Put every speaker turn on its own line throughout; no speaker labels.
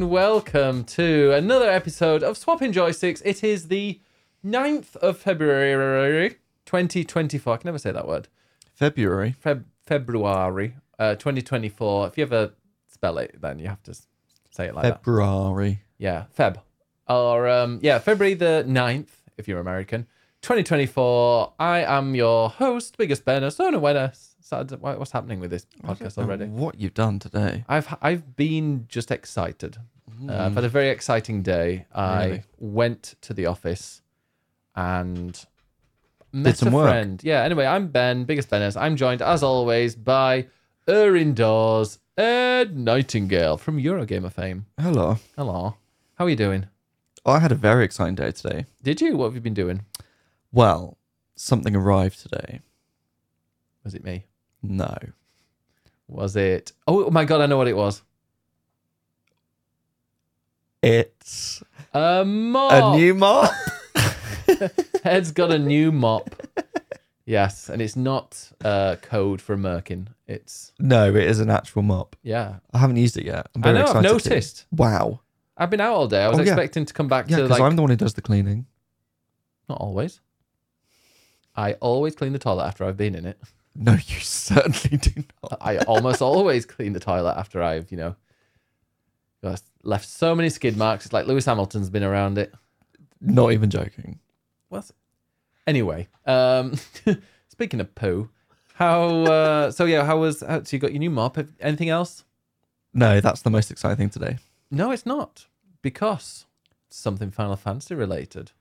and welcome to another episode of Swapping Joysticks. It is the 9th of February 2024. I can never say that word.
February.
Feb- February uh, 2024. If you ever spell it, then you have to say it like that.
February.
Yeah, Feb. Or, um, yeah, February the 9th, if you're American, 2024. I am your host, Biggest Benner. So, no, when, sad- what- what's happening with this podcast already?
What you've done today?
I've I've been just excited. Uh, I've had a very exciting day. I
Really?
went to the office and met
some
a
work.
friend. Yeah. Anyway, I'm Ben, biggest Benners. I'm joined as always by Er indoors Ed Nightingale from Eurogamer fame.
Hello.
Hello. How are you doing?
I had a very exciting day today.
Did you? What have you been doing?
Well, something arrived today.
Was it me?
No.
Was it? Oh my god! I know what it was.
It's
A mop.
a new mop.
Ed's got a new mop. Yes, and it's not uh, code for a Merkin. It's
no, it is an actual mop.
yeah.
I haven't used it yet. I'm
I
very
know. I've
excited to.
noticed.
Wow.
I've been out all day. I was
Oh, yeah.
expecting to come back
Yeah,
to
because
like
I'm the one who does the cleaning.
not always. I always clean the toilet after I've been in it.
No, you certainly do not.
I almost always clean the toilet after I've you know left so many skid marks. It's like Lewis Hamilton's been around it.
Not even joking.
Well, anyway, um, speaking of poo, how? Uh, so yeah, how was? How, so you got your new mop? Anything else?
No, that's the most exciting thing today.
No, it's not because something Final Fantasy related.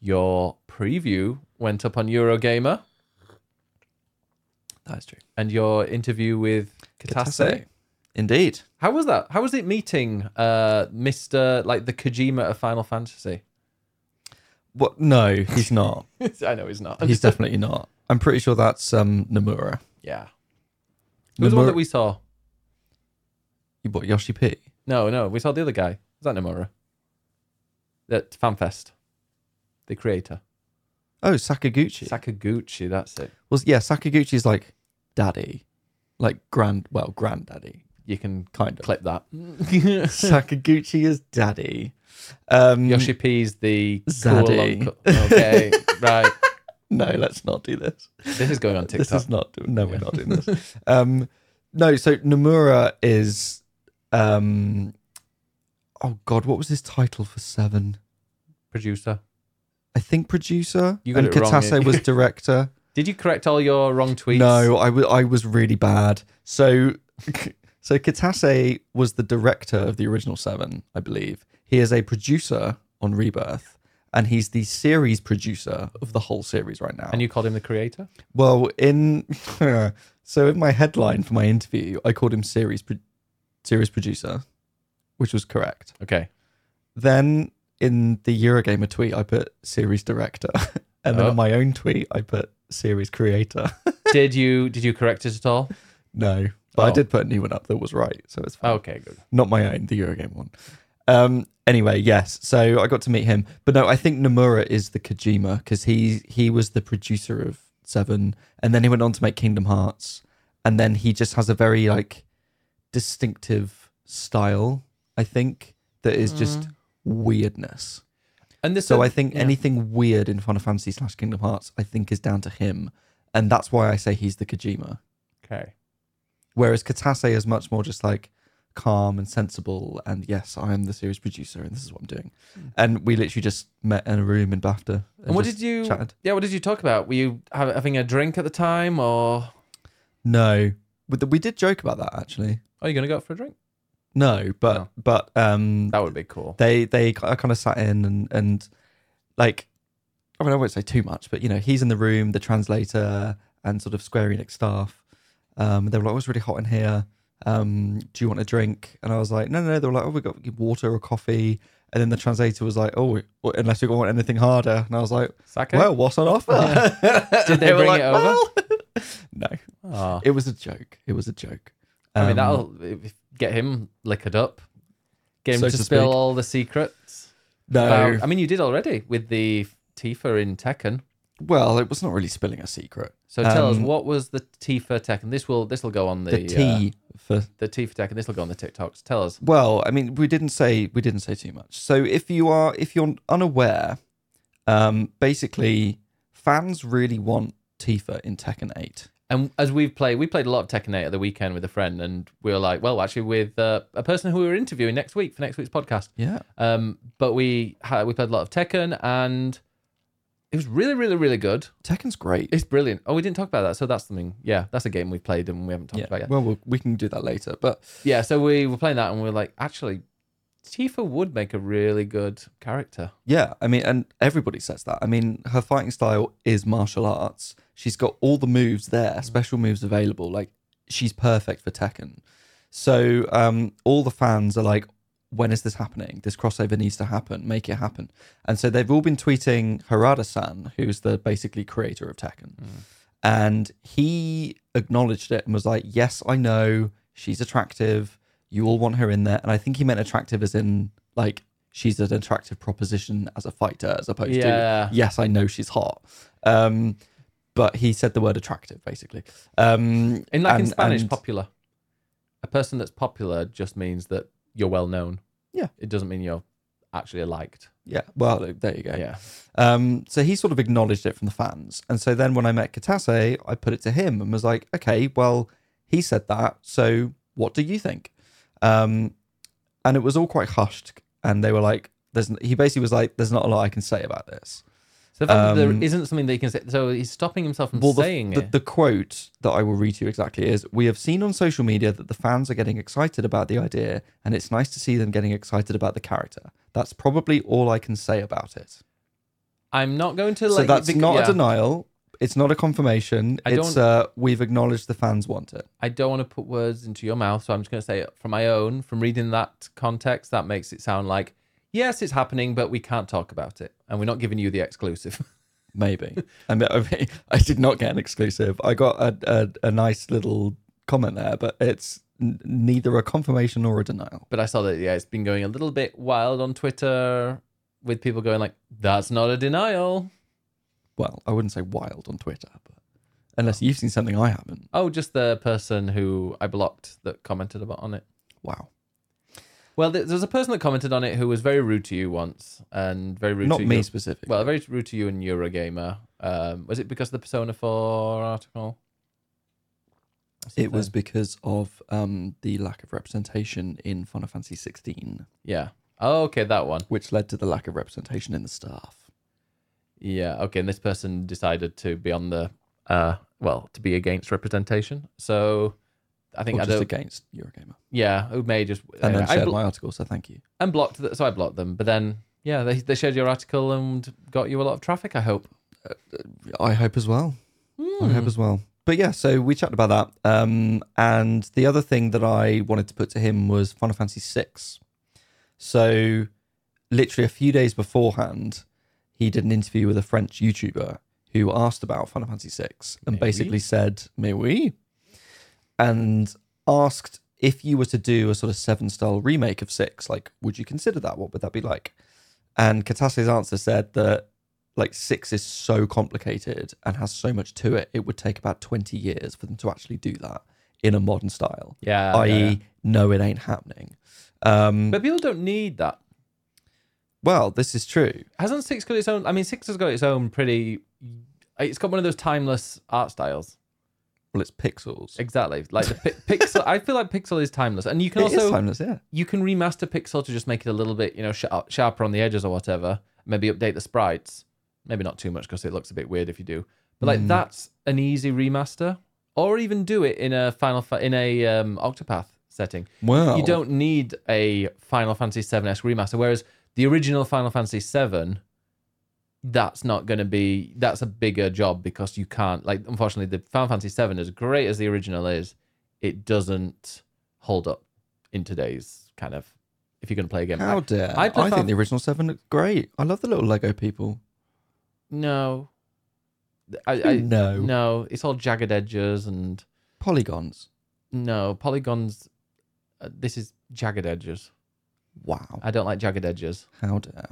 Your preview went up on Eurogamer,
That's true.
and your interview with Kitase.
Kitase. Indeed.
How was that? How was it meeting uh, Mister like the Kojima of Final Fantasy?
What? No, he's not.
I know he's not.
he's definitely not. I'm pretty sure that's um Nomura.
yeah. Who's the one
Nomura-
that we saw?
You bought Yoshi P.
No, no, we saw the other guy. Was that Nomura? At FanFest, the creator
Oh, Sakaguchi.
Sakaguchi. That's it.
well, yeah, Sakaguchi's like daddy, like grand, well, granddaddy,
You can
kind of.
clip that.
Sakaguchi is daddy. Um,
Yoshi is the cool
Zaddy.
uncle. Okay, right.
No, let's not do this.
This is going on TikTok.
This is not. No, we're not doing this. um, no, so Nomura is. Um, oh God, what was his title for Seven?
producer.
I think producer.
You got
and
it wrong,
Kitase
yeah.
was director.
Did you correct all your wrong tweets?
No, I wa- I was really bad. So, so Kitase was the director of the original Seven, I believe. He is a producer on Rebirth, and he's the series producer of the whole series right now.
And you called him the creator?
well, in so in my headline for my interview, I called him series pro- series producer, which was correct.
Okay.
Then in the Eurogamer tweet, I put series director, and then
Oh.
in my own tweet, I put series creator.
did you did you correct it at all?
No, but I
Oh.
did put a new one up that was right, so it's fine.
Okay, good.
Not my own, the Eurogame one. Um. Anyway, yes. So I got to meet him, but no, I think Nomura is the Kojima because he he was the producer of Seven, and then he went on to make Kingdom Hearts, and then he just has a very like distinctive style. I think that is just weirdness.
And this
So I think
yeah.
anything weird in Final Fantasy slash Kingdom Hearts, I think is down to him, and that's why I say he's the Kojima.
Okay.
Whereas Kitase is much more just like calm and sensible. And yes, I am the series producer, and this is what I'm doing. And we literally just met in a room in BAFTA. And,
Hmm. And what did you
chatted.
Yeah, what did you talk about? Were you having a drink at the time or
No, we, we did joke about that actually.
are you going to go out for a drink?
No, but
No.
but um,
That would be cool.
they they kind of sat in and and like I mean I won't say too much, but you know he's in the room, the translator and sort of Square Enix staff. Um, they were like, "Oh, it's really hot in here. Um, do you want a drink?" And I was like, "No, no." no. They were like, "Oh, we got water or coffee." And then the translator was like, "Oh, unless you want anything harder." And I was like,
Sake?
"Well, what's on offer?"
Did they
were
bring it over?
"Well." no,
Oh.
it was a joke. It was a joke.
I mean,
Um,
that'll get him liquored up. Get him
So
to,
to
spill
speak.
all the secrets.
no.
about- I mean, you did already with the Tifa in Tekken.
Well, it was not really spilling a secret.
So tell us
Um,
what was the T for tech, and this will this will go on the
The T
uh,
for
the T for tech, and this will go on the TikToks. Tell us.
Well, I mean, we didn't say we didn't say too much. So if you are if you're unaware, um, basically fans really want Tifa in Tekken 8.
And as we've played, we played a lot of Tekken 8 at the weekend with a friend, and we were like, well, actually, with uh, a person who we were interviewing next week for next week's podcast.
Yeah.
Um, but we had, we played a lot of Tekken, and it was really, really, really good.
Tekken's great.
It's brilliant. Oh, we didn't talk about that, so that's something. Yeah, that's a game we've played and we haven't talked
yeah.
about yet.
Well, well, we can do that later. But
Yeah, so we were playing that, and we were like, actually, Tifa would make a really good character.
yeah, I mean, and everybody says that. I mean, her fighting style is martial arts. She's got all the moves there, special moves available. Like she's perfect for Tekken. So um, all the fans are like, when is this happening? This crossover needs to happen. Make it happen. And so they've all been tweeting Harada-san, who's the basically creator of Tekken, and he acknowledged it and was like, "Yes, I know she's attractive. You all want her in there." And I think he meant attractive as in like she's an attractive proposition as a fighter, as opposed
Yeah.
to yes, I know she's hot. Um, but he said the word attractive basically. Um,
In like in Spanish,
and-
popular. A person that's popular just means that you're well known.
Yeah.
It doesn't mean you're actually liked.
yeah. Well, there you go.
Yeah.
Um, so he sort of acknowledged it from the fans. And so then when I met Kitase, I put it to him and was like, okay, well, he said that. So what do you think? Um, and it was all quite hushed. And they were like, there's, he basically was like, there's not a lot I can say about this.
So the
Um,
there isn't something that you can say. So he's stopping himself from
Well, the,
saying
the,
it.
the quote that I will read to you exactly is We have seen on social media that the fans are getting excited about the idea, and it's nice to see them getting excited about the character. That's probably all I can say about it.
I'm not going to
so
let
that's
you, bec-
not
yeah.
a denial. It's not a confirmation.
I
it's
don't-
uh, we've acknowledged the fans want it.
I don't want to put words into your mouth, so I'm just going to say it from my own. From reading that context, that makes it sound like yes, it's happening, but we can't talk about it, and we're not giving you the exclusive.
Maybe. I mean, I mean, I did not get an exclusive. I got a, a, a nice little comment there, but it's n- neither a confirmation nor a denial.
but I saw that yeah, it's been going a little bit wild on Twitter with people going like, "That's not a denial."
Well, I wouldn't say wild on Twitter, but unless you've seen something I haven't.
Oh, just the person who I blocked that commented about on it.
Wow.
Well, there there was a person that commented on it who was very rude to you once, and very rude
Not
to
me
you.
specifically.
Well, very rude to you and Eurogamer. Um, was it because of the Persona 4 article?
It was because of um, the lack of representation in Final Fantasy 16,
Yeah. Oh, okay, that one.
which led to the lack of representation in the staff.
Yeah. Okay, and this person decided to be on the, uh, well, to be against representation. So, I think
Or
I
just against Eurogamer.
yeah, who may just
And then
anyway, I
shared
blo-
my article, so thank you.
and blocked. The, so I blocked them, but then yeah, they they shared your article and got you a lot of traffic. I hope.
I hope as well. I
Hmm.
hope as well. But yeah, so we chatted about that. Um, and the other thing that I wanted to put to him was Final Fantasy VI. So, literally a few days beforehand, he did an interview with a French YouTuber who asked about Final Fantasy VI and
Mais
basically
oui.
said, "Mais oui," and asked if you were to do a sort of seven style remake of six, like, would you consider that? What would that be like? And Kitase's answer said that like six is so complicated and has so much to it, it would take about 20 years for them to actually do that in a modern style,
Yeah.
i.e.,
yeah, yeah.
no, it ain't happening. Um,
But people don't need that.
Well, this is true.
Hasn't Six got its own? I mean, Six has got its own pretty. It's got one of those timeless art styles.
Well, it's pixels.
Exactly, like the pi- pixel. I feel like Pixel is timeless, and you can
It is
also
timeless, yeah.
you can remaster Pixel to just make it a little bit, you know, sharp, sharper on the edges or whatever. Maybe update the sprites. Maybe not too much because it looks a bit weird if you do. But like
Mm.
that's an easy remaster, or even do it in a Final Fa- in a um, Octopath setting.
Well,
You don't need a Final Fantasy 7 remaster. Whereas the original Final Fantasy 7, that's not going to be, that's a bigger job because you can't, like, unfortunately, the Final Fantasy 7, as great as the original is, it doesn't hold up in today's kind of, if you're going to play a game.
How
I-
dare
I
I, think
Final-
the original seven looks great. I love the little Lego people.
no. I, I,
no.
no, it's all jagged edges and
Polygons.
no, polygons. Uh, this is jagged edges.
Wow.
I don't like jagged edges.
How dare.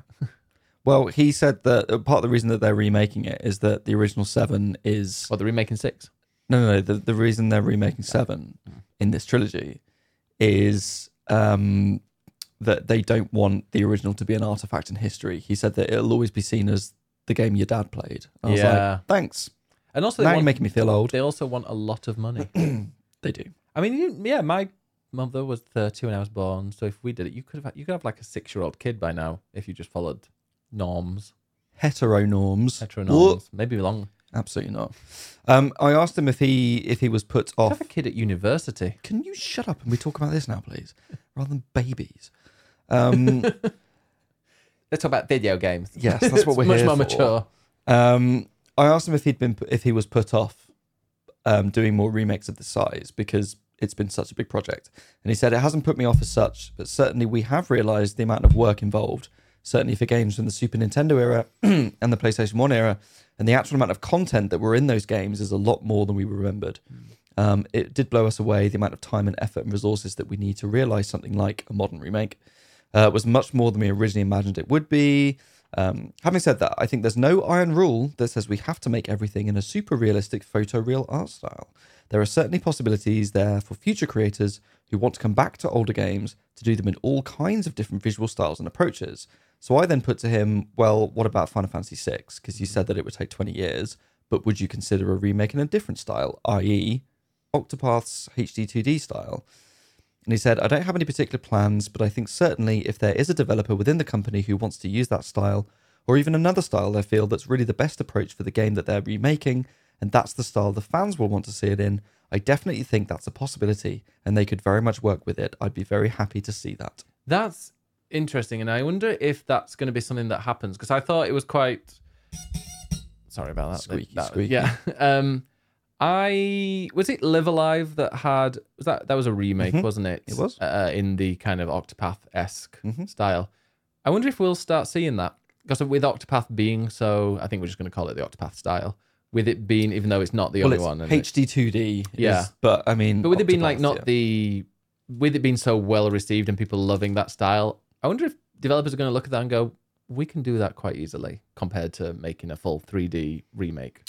Well, he said that uh, part of the reason that they're remaking it is that the original seven is
What, they're remaking six?
no, no, no. The, the reason they're remaking seven in this trilogy is um, that they don't want the original to be an artifact in history. He said that it'll always be seen as the game your dad played. I was
Yeah.
like, thanks.
And also,
now
they,
you're
want,
making me feel old.
they also want a lot of money.
They do.
I mean, you, yeah, my mother was 30 when I was born. So if we did it, you could have you could have like a six year old kid by now if you just followed norms,
Heteronorms.
heteronorms, maybe long.
Absolutely not. Um, I asked him if he if he was put off.
Have a kid at university.
Can you shut up and we talk about this now, please, rather than babies? Um,
Let's talk about video games.
Yes, that's what we're
much
here
more
for.
mature.
Um, I asked him if he'd been if he was put off um, doing more remakes of the size because it's been such a big project, and he said it hasn't put me off as such, but certainly we have realised the amount of work involved. Certainly for games from the Super Nintendo era and the PlayStation One era, and the actual amount of content that were in those games is a lot more than we remembered. Um, it did blow us away. The amount of time and effort and resources that we need to realise something like a modern remake uh, was much more than we originally imagined it would be. Um, having said that, I think there's no iron rule that says we have to make everything in a super realistic photoreal art style. There are certainly possibilities there for future creators who want to come back to older games to do them in all kinds of different visual styles and approaches. So I then put to him, well, what about Final Fantasy VI? Because you said that it would take 20 years, but would you consider a remake in a different style, i.e., Octopath's HD 2D style? And he said, I don't have any particular plans, but I think certainly if there is a developer within the company who wants to use that style, or even another style they feel that's really the best approach for the game that they're remaking, and that's the style the fans will want to see it in, I definitely think that's a possibility, and they could very much work with it. I'd be very happy to see that.
That's interesting, and I wonder if that's going to be something that happens because I thought it was quite. Sorry about that.
Squeaky,
That-
squeaky.
Yeah. Um, I was it Live A Live that had was that that was a remake,
Mhm.
wasn't it?
It was.
uh, in the kind of Octopath esque
Mhm.
style. I wonder if we'll start seeing that because with Octopath being so, I think we're just going to call it the Octopath style. With it being, even though it's not the
well,
only one,
HD 2D.
Yeah.
is- but I mean,
but with it being like not
yeah.
the with it being so well received and people loving that style i wonder if developers are going to look at that and go we can do that quite easily compared to making a full 3d remake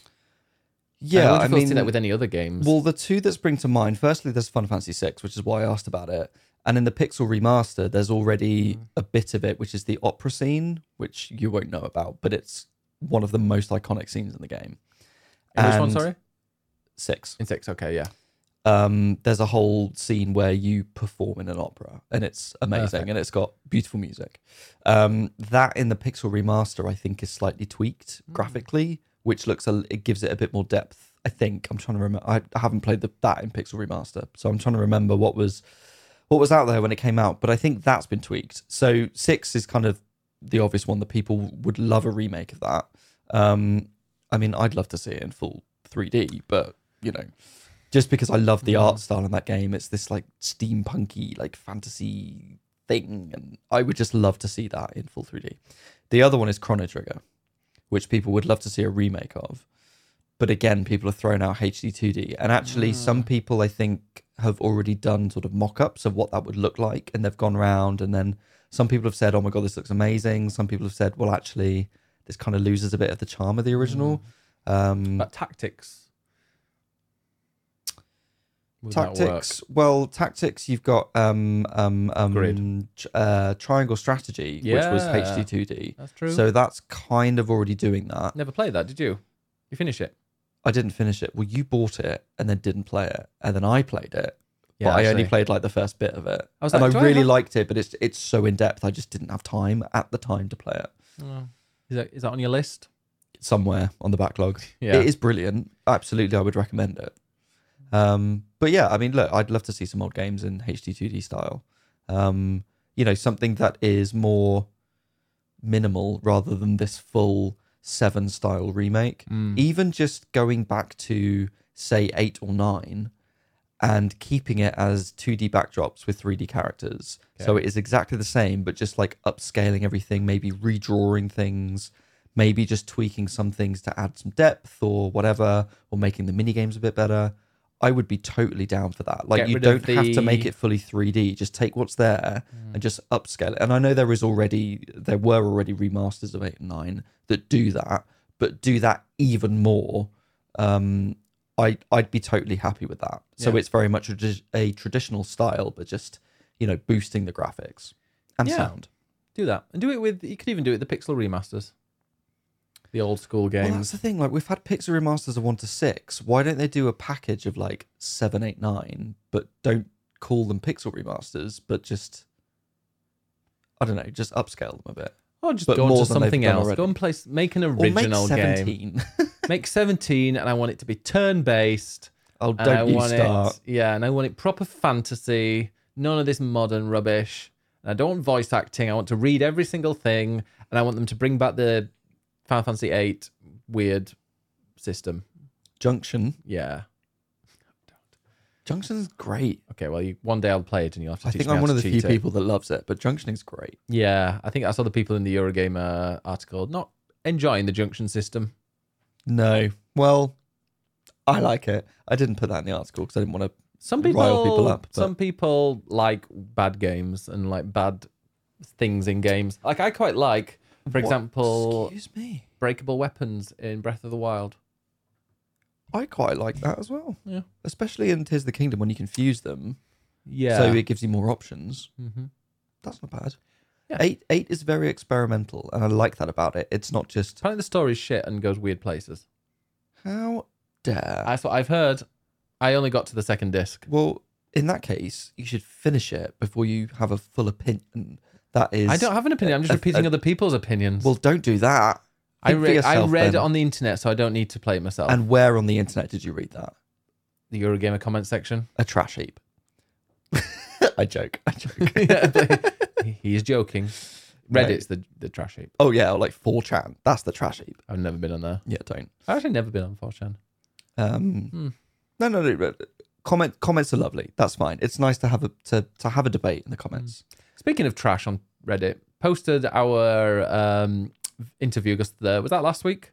Yeah, I
we'll
mean,
that with any other games
Well, the two that spring to mind, firstly, there's Final Fantasy VI, which is why I asked about it. And in the Pixel remaster, there's already
Mm.
a bit of it, which is the opera scene, which you won't know about, but it's one of the most iconic scenes in the game.
In which one sorry
Six.
in six okay yeah
Um, there's a whole scene where you perform in an opera, and it's amazing,
Perfect.
and it's got beautiful music. Um, that in the Pixel remaster, I think, is slightly tweaked
Hmm.
graphically, which looks a, it gives it a bit more depth. I think I'm trying to remember. I, I haven't played the, that in Pixel remaster, so I'm trying to remember what was what was out there when it came out. But I think that's been tweaked. So six is kind of the obvious one that people would love a remake of that. Um, I mean, I'd love to see it in full 3D, but you know, just because I love the
Mm.
art style in that game, it's this like steampunky, like fantasy thing, and I would just love to see that in full 3D. The other one is Chrono Trigger, which people would love to see a remake of. But again, people are throwing out HD 2D. And actually, some
Ah.
people I think have already done sort of mock ups of what that would look like. And they've gone around. And then some people have said, oh my God, this looks amazing. Some people have said, well, actually, this kind of loses a bit of the charm of the original. Um,
but tactics Would that
tactics. Well, tactics. You've got um um um
Grid.
uh, triangle strategy, which was
Yeah.
HD 2D.
that's true
So that's kind of already doing that.
never played that did you you finish it
I didn't finish it. Well, you bought it and then didn't play it, and then I played it.
yeah
but I only played like the first bit of it,
I was
and
like, do
I
I
really
have-
liked it. But it's it's so in depth. I just didn't have time at the time to play it.
Oh. Is that is that on your list
somewhere on the backlog.
yeah
It is brilliant. Absolutely, I would recommend it. Um, but yeah, I mean, look, I'd love to see some old games in HD 2D style. Um, you know, something that is more minimal rather than this full seven style remake.
Mm.
Even just going back to say eight or nine and keeping it as 2D backdrops with 3D characters. So it is exactly the same, but just like upscaling everything, maybe redrawing things, maybe just tweaking some things to add some depth or whatever, or making the mini games a bit better. I would be totally down for that. Like
Get
you don't
of
have to make it fully 3D. Just take what's there and just upscale it. And I know there is already there were already remasters of 8 and 9 that do that, but do that even more. Um I I'd be totally happy with that. So
Yeah.
it's very much a, a traditional style but just, you know, boosting the graphics and
Yeah.
sound.
Do that and do it with. You could even do it with the pixel remasters, the old school
Well, that's
games.
the thing. Like we've had Pixel remasters of one to six. Why don't they do a package of like seven, eight, nine, but don't call them Pixel remasters, but just I don't know, just upscale them a bit.
or just
but
go on to something else.
already.
Go and place, Make an
Or
original
make
game. Make seventeen, and I want it to be turn based.
oh,
I
don't you
want
start?
it. Yeah, and I want it proper fantasy. None of this modern rubbish. And I don't want voice acting. I want to read every single thing, and I want them to bring back the Final Fantasy VIII weird system.
Junction.
Yeah.
Junction's great.
Okay. Well, you, one day I'll play it, and you'll have to
I think I'm one of the few
it.
people that loves it, but Junction is great.
Yeah, I think I saw the people in the Eurogamer article not enjoying the junction system.
No, well, I like it. I didn't put that in the article because I didn't want to.
Some people,
Rile people up,
some people like bad games and like bad things in games. Like I quite like, for example,
excuse me,
breakable weapons in Breath of the Wild.
I quite like that as well.
Yeah.
especially in Tears of the Kingdom when you can fuse them.
Yeah.
so it gives you more options.
hmm
That's not bad.
Yeah.
Eight eight is very experimental, and I like that about it. It's not just
Apparently the story's shit and goes weird places.
how dare.
That's what I've heard. I only got to the second disc.
well, in that case, you should finish it before you have a full opinion. That is,
I don't have an opinion. I'm just repeating other people's opinions.
Well, don't do that.
I
Think for.
I
yourself,
read it on the internet, so I don't need to play it myself.
And where on the internet did you read that?
the Eurogamer comment section.
A trash heap. I joke. I joke.
yeah, he- is joking. Reddit's the the trash heap.
oh yeah, or like 4chan. That's the trash heap.
I've never been on there.
Yeah, don't.
I've actually never been on 4chan.
Um,
Hmm.
No, no, no. but Comment comments are lovely. That's fine. It's nice to have a to, to have a debate in the comments.
Speaking of trash on Reddit, posted our um, interview. Because the, was that last week?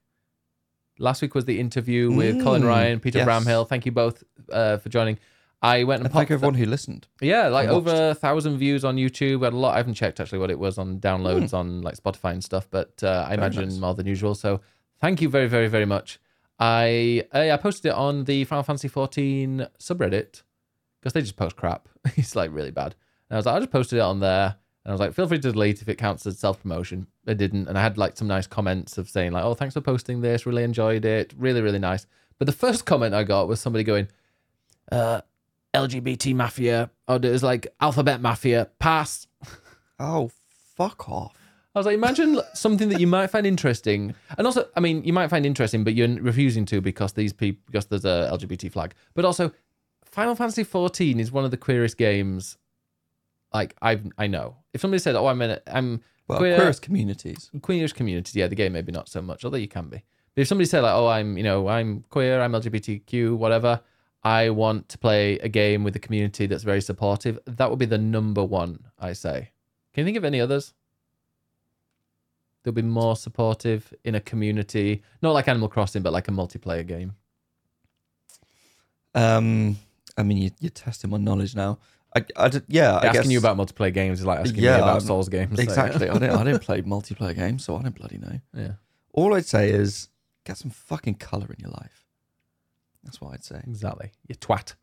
Last week was the interview with Colin
Mm,
Ryan, Peter
yes.
Bramhill. Thank you both uh, for joining. I went and,
And thank everyone who listened.
Yeah, like over a thousand views on YouTube. We had a lot. I haven't checked actually what it was on downloads on like Spotify and stuff, but uh, I imagine
nice.
more than usual. So thank you very, very, very much. I I I posted it on the Final Fantasy 14 subreddit because they just post crap. it's like really bad. And I was like, I just posted it on there, and I was like, feel free to delete if it counts as self promotion. It didn't, and I had like some nice comments of saying like, oh, thanks for posting this. Really enjoyed it. Really, really nice. But the first comment I got was somebody going, uh, LGBT mafia, or there's like alphabet mafia, pass.
Oh, fuck off.
I was like, imagine something that you might find interesting, and also, I mean, you might find interesting, but you're refusing to because these people because there's a LGBT flag. But also, Final Fantasy 14 is one of the queerest games. Like I I know, if somebody said, "Oh, I'm in, a, I'm
Well,
Queer-
queerest communities.
queerish community," yeah, the game maybe not so much, although you can be. But if somebody said like, "Oh, I'm you know I'm queer, I'm LGBTQ, whatever," I want to play a game with a community that's very supportive. That would be the number one. I say. Can you think of any others? They'll be more supportive in a community, not like Animal Crossing, but like a multiplayer game.
Um, I mean, you, you're testing my knowledge now. I, I d- yeah, I
asking
guess
you about multiplayer games is like asking
Yeah,
me about
I'm-
Souls games. so, yeah.
exactly. I didn't I didn't play multiplayer games, so I don't bloody know.
Yeah,
All I'd say is get some fucking color in your life. That's what I'd say.
exactly. You twat.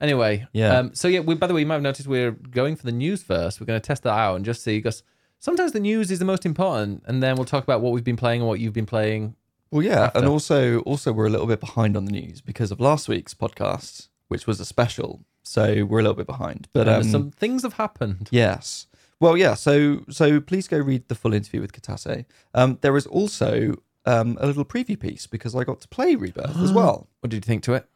Anyway,
Yeah.
Um, so yeah, we, by the way, you might have noticed we're going for the news first. We're going to test that out and just see because sometimes the news is the most important, and then we'll talk about what we've been playing and what you've been playing.
Well, yeah, and also also we're a little bit behind on the news because of last week's podcast, which was a special. So we're a little bit behind. But um,
some things have happened.
yes, well, yeah. So so please go read the full interview with Kitase. Um, there is also um, a little preview piece because I got to play Rebirth as well.
What did you think to it?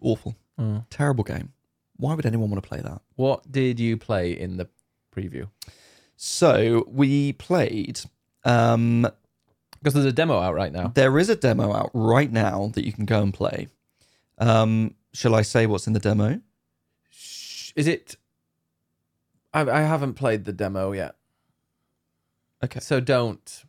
Awful,
Mm.
terrible game. Why would anyone want to play that?
What did you play in the preview?
So we played. Um,
Because there's a demo out right now.
There is a demo out right now that you can go and play. Um, shall I say what's in the demo?
Sh- Is it? I, I haven't played the demo yet,
Okay.
so don't,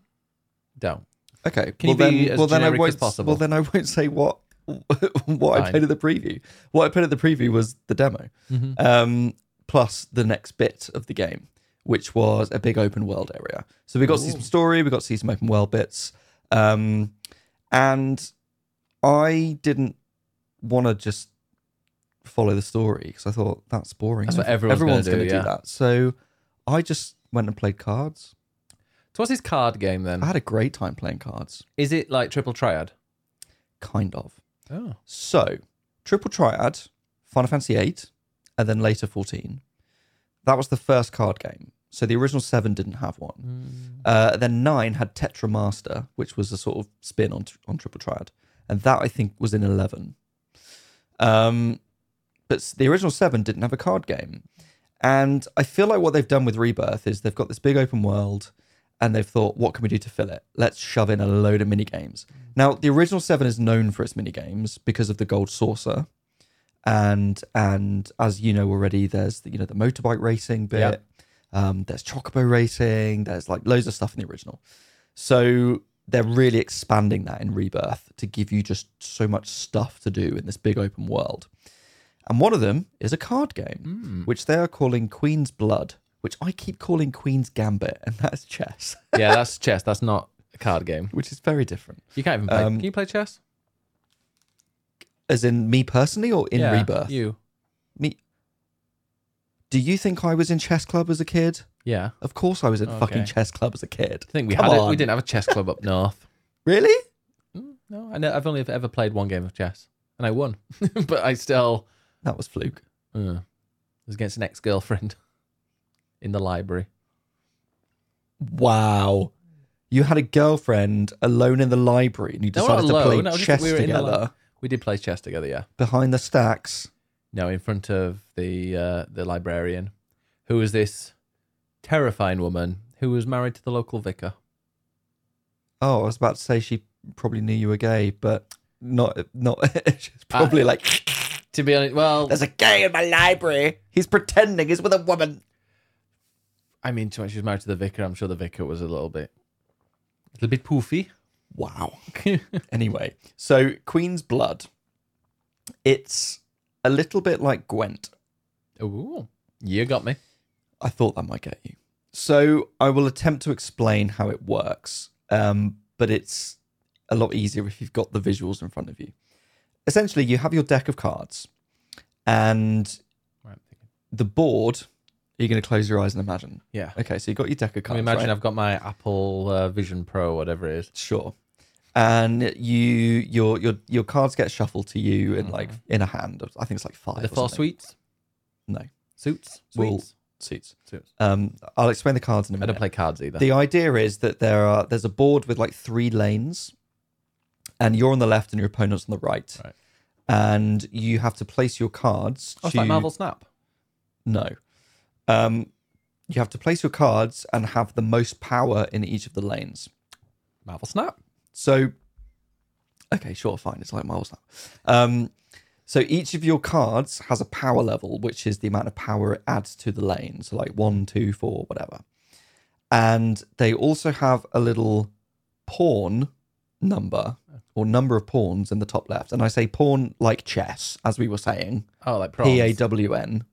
don't.
Okay.
Can you
well
be
then,
as
well then I won't.
as possible?
Well then I won't say what what I
Fine.
played at the preview. What I played at the preview was the demo,
Mm-hmm.
um, plus the next bit of the game, which was a big open world area. So we got to see some story, we got to see some open world bits, um, and I didn't want to just follow the story because I thought that's boring.
That's what everyone's gonna
everyone's
do,
gonna do
yeah.
that. So I just went and played cards.
So what's this card game then?
I had a great time playing cards,
Is it like triple triad?
kind of.
Oh.
So, Triple Triad, Final Fantasy VIII, and then later 14. That was the first card game. So the original seven didn't have one. Uh, then nine had Tetra Master, which was a sort of spin on on Triple Triad, and that I think was in eleven. Um, but the original seven didn't have a card game, and I feel like what they've done with Rebirth is they've got this big open world, and they've thought, what can we do to fill it? Let's shove in a load of mini games. Now, the original seven is known for its mini games because of the Gold Saucer, and and as you know already, there's the, you know the motorbike racing bit.
Yep.
Um, there's chocobo racing. There's like loads of stuff in the original. So they're really expanding that in Rebirth to give you just so much stuff to do in this big open world. And one of them is a card game, which they are calling Queen's Blood, which I keep calling Queen's Gambit, and that's chess,
Yeah, that's chess. That's not a card game.
which is very different.
You can't even play.
Um,
Can you play chess?
As in me personally, or in
yeah,
Rebirth?
You.
Me. Do you think I was in chess club as a kid?
Yeah.
Of course, I was in fucking chess club as a kid.
I think we
Come
had it. We didn't have a chess club up north.
Really?
No, I know, I've only ever played one game of chess, and I won. but I still
That was fluke.
uh, was against an ex-girlfriend in the library.
Wow. You had a girlfriend alone in the library and you
No, not
decided to
alone.
play
No, just-
chess
we were in the
together
We did play chess together. Yeah.
behind the stacks.
No, in front of the uh, the librarian, who was this terrifying woman who was married to the local vicar.
Oh, I was about to say she probably knew you were gay, but not not she's probably
I-
like
To be honest, well,
There's a gay in my library. He's pretending he's with a woman.
I mean, she was married to the vicar, I'm sure the vicar was a little bit, a little bit poofy.
Wow. anyway, so Queen's Blood. It's a little bit like Gwent.
Ooh, you got me.
I thought that might get you. So I will attempt to explain how it works, um, but it's a lot easier if you've got the visuals in front of you. Essentially, you have your deck of cards, and
Right,
the board. Are you going to close your eyes and imagine?
Yeah.
Okay, so you got your deck of
Can you
cards.
imagine
right?
I've got my Apple uh, Vision Pro, whatever it is.
Sure. And you your your your cards get shuffled to you in like in a hand. of- I think it's like five.
Mm-hmm. The four
something.
suites,
No
suits,
Well,
suites,
suits.
suits.
Um, I'll explain the cards in a
I
minute.
I don't play cards either.
The idea is that there are there's a board with like three lanes, and you're on the left and your opponent's on the right.
Right.
And you have to place your cards.
oh, it's
to,
like Marvel Snap.
No. Um, you have to place your cards and have the most power in each of the lanes.
Marvel Snap.
So, okay, sure, fine. It's like Marvel Snap. Um, so each of your cards has a power level, which is the amount of power it adds to the lane. So like one, two, four, whatever. And they also have a little pawn number or number of pawns in the top left. And I say pawn like chess, as we were saying.
Oh, like.
P A W N.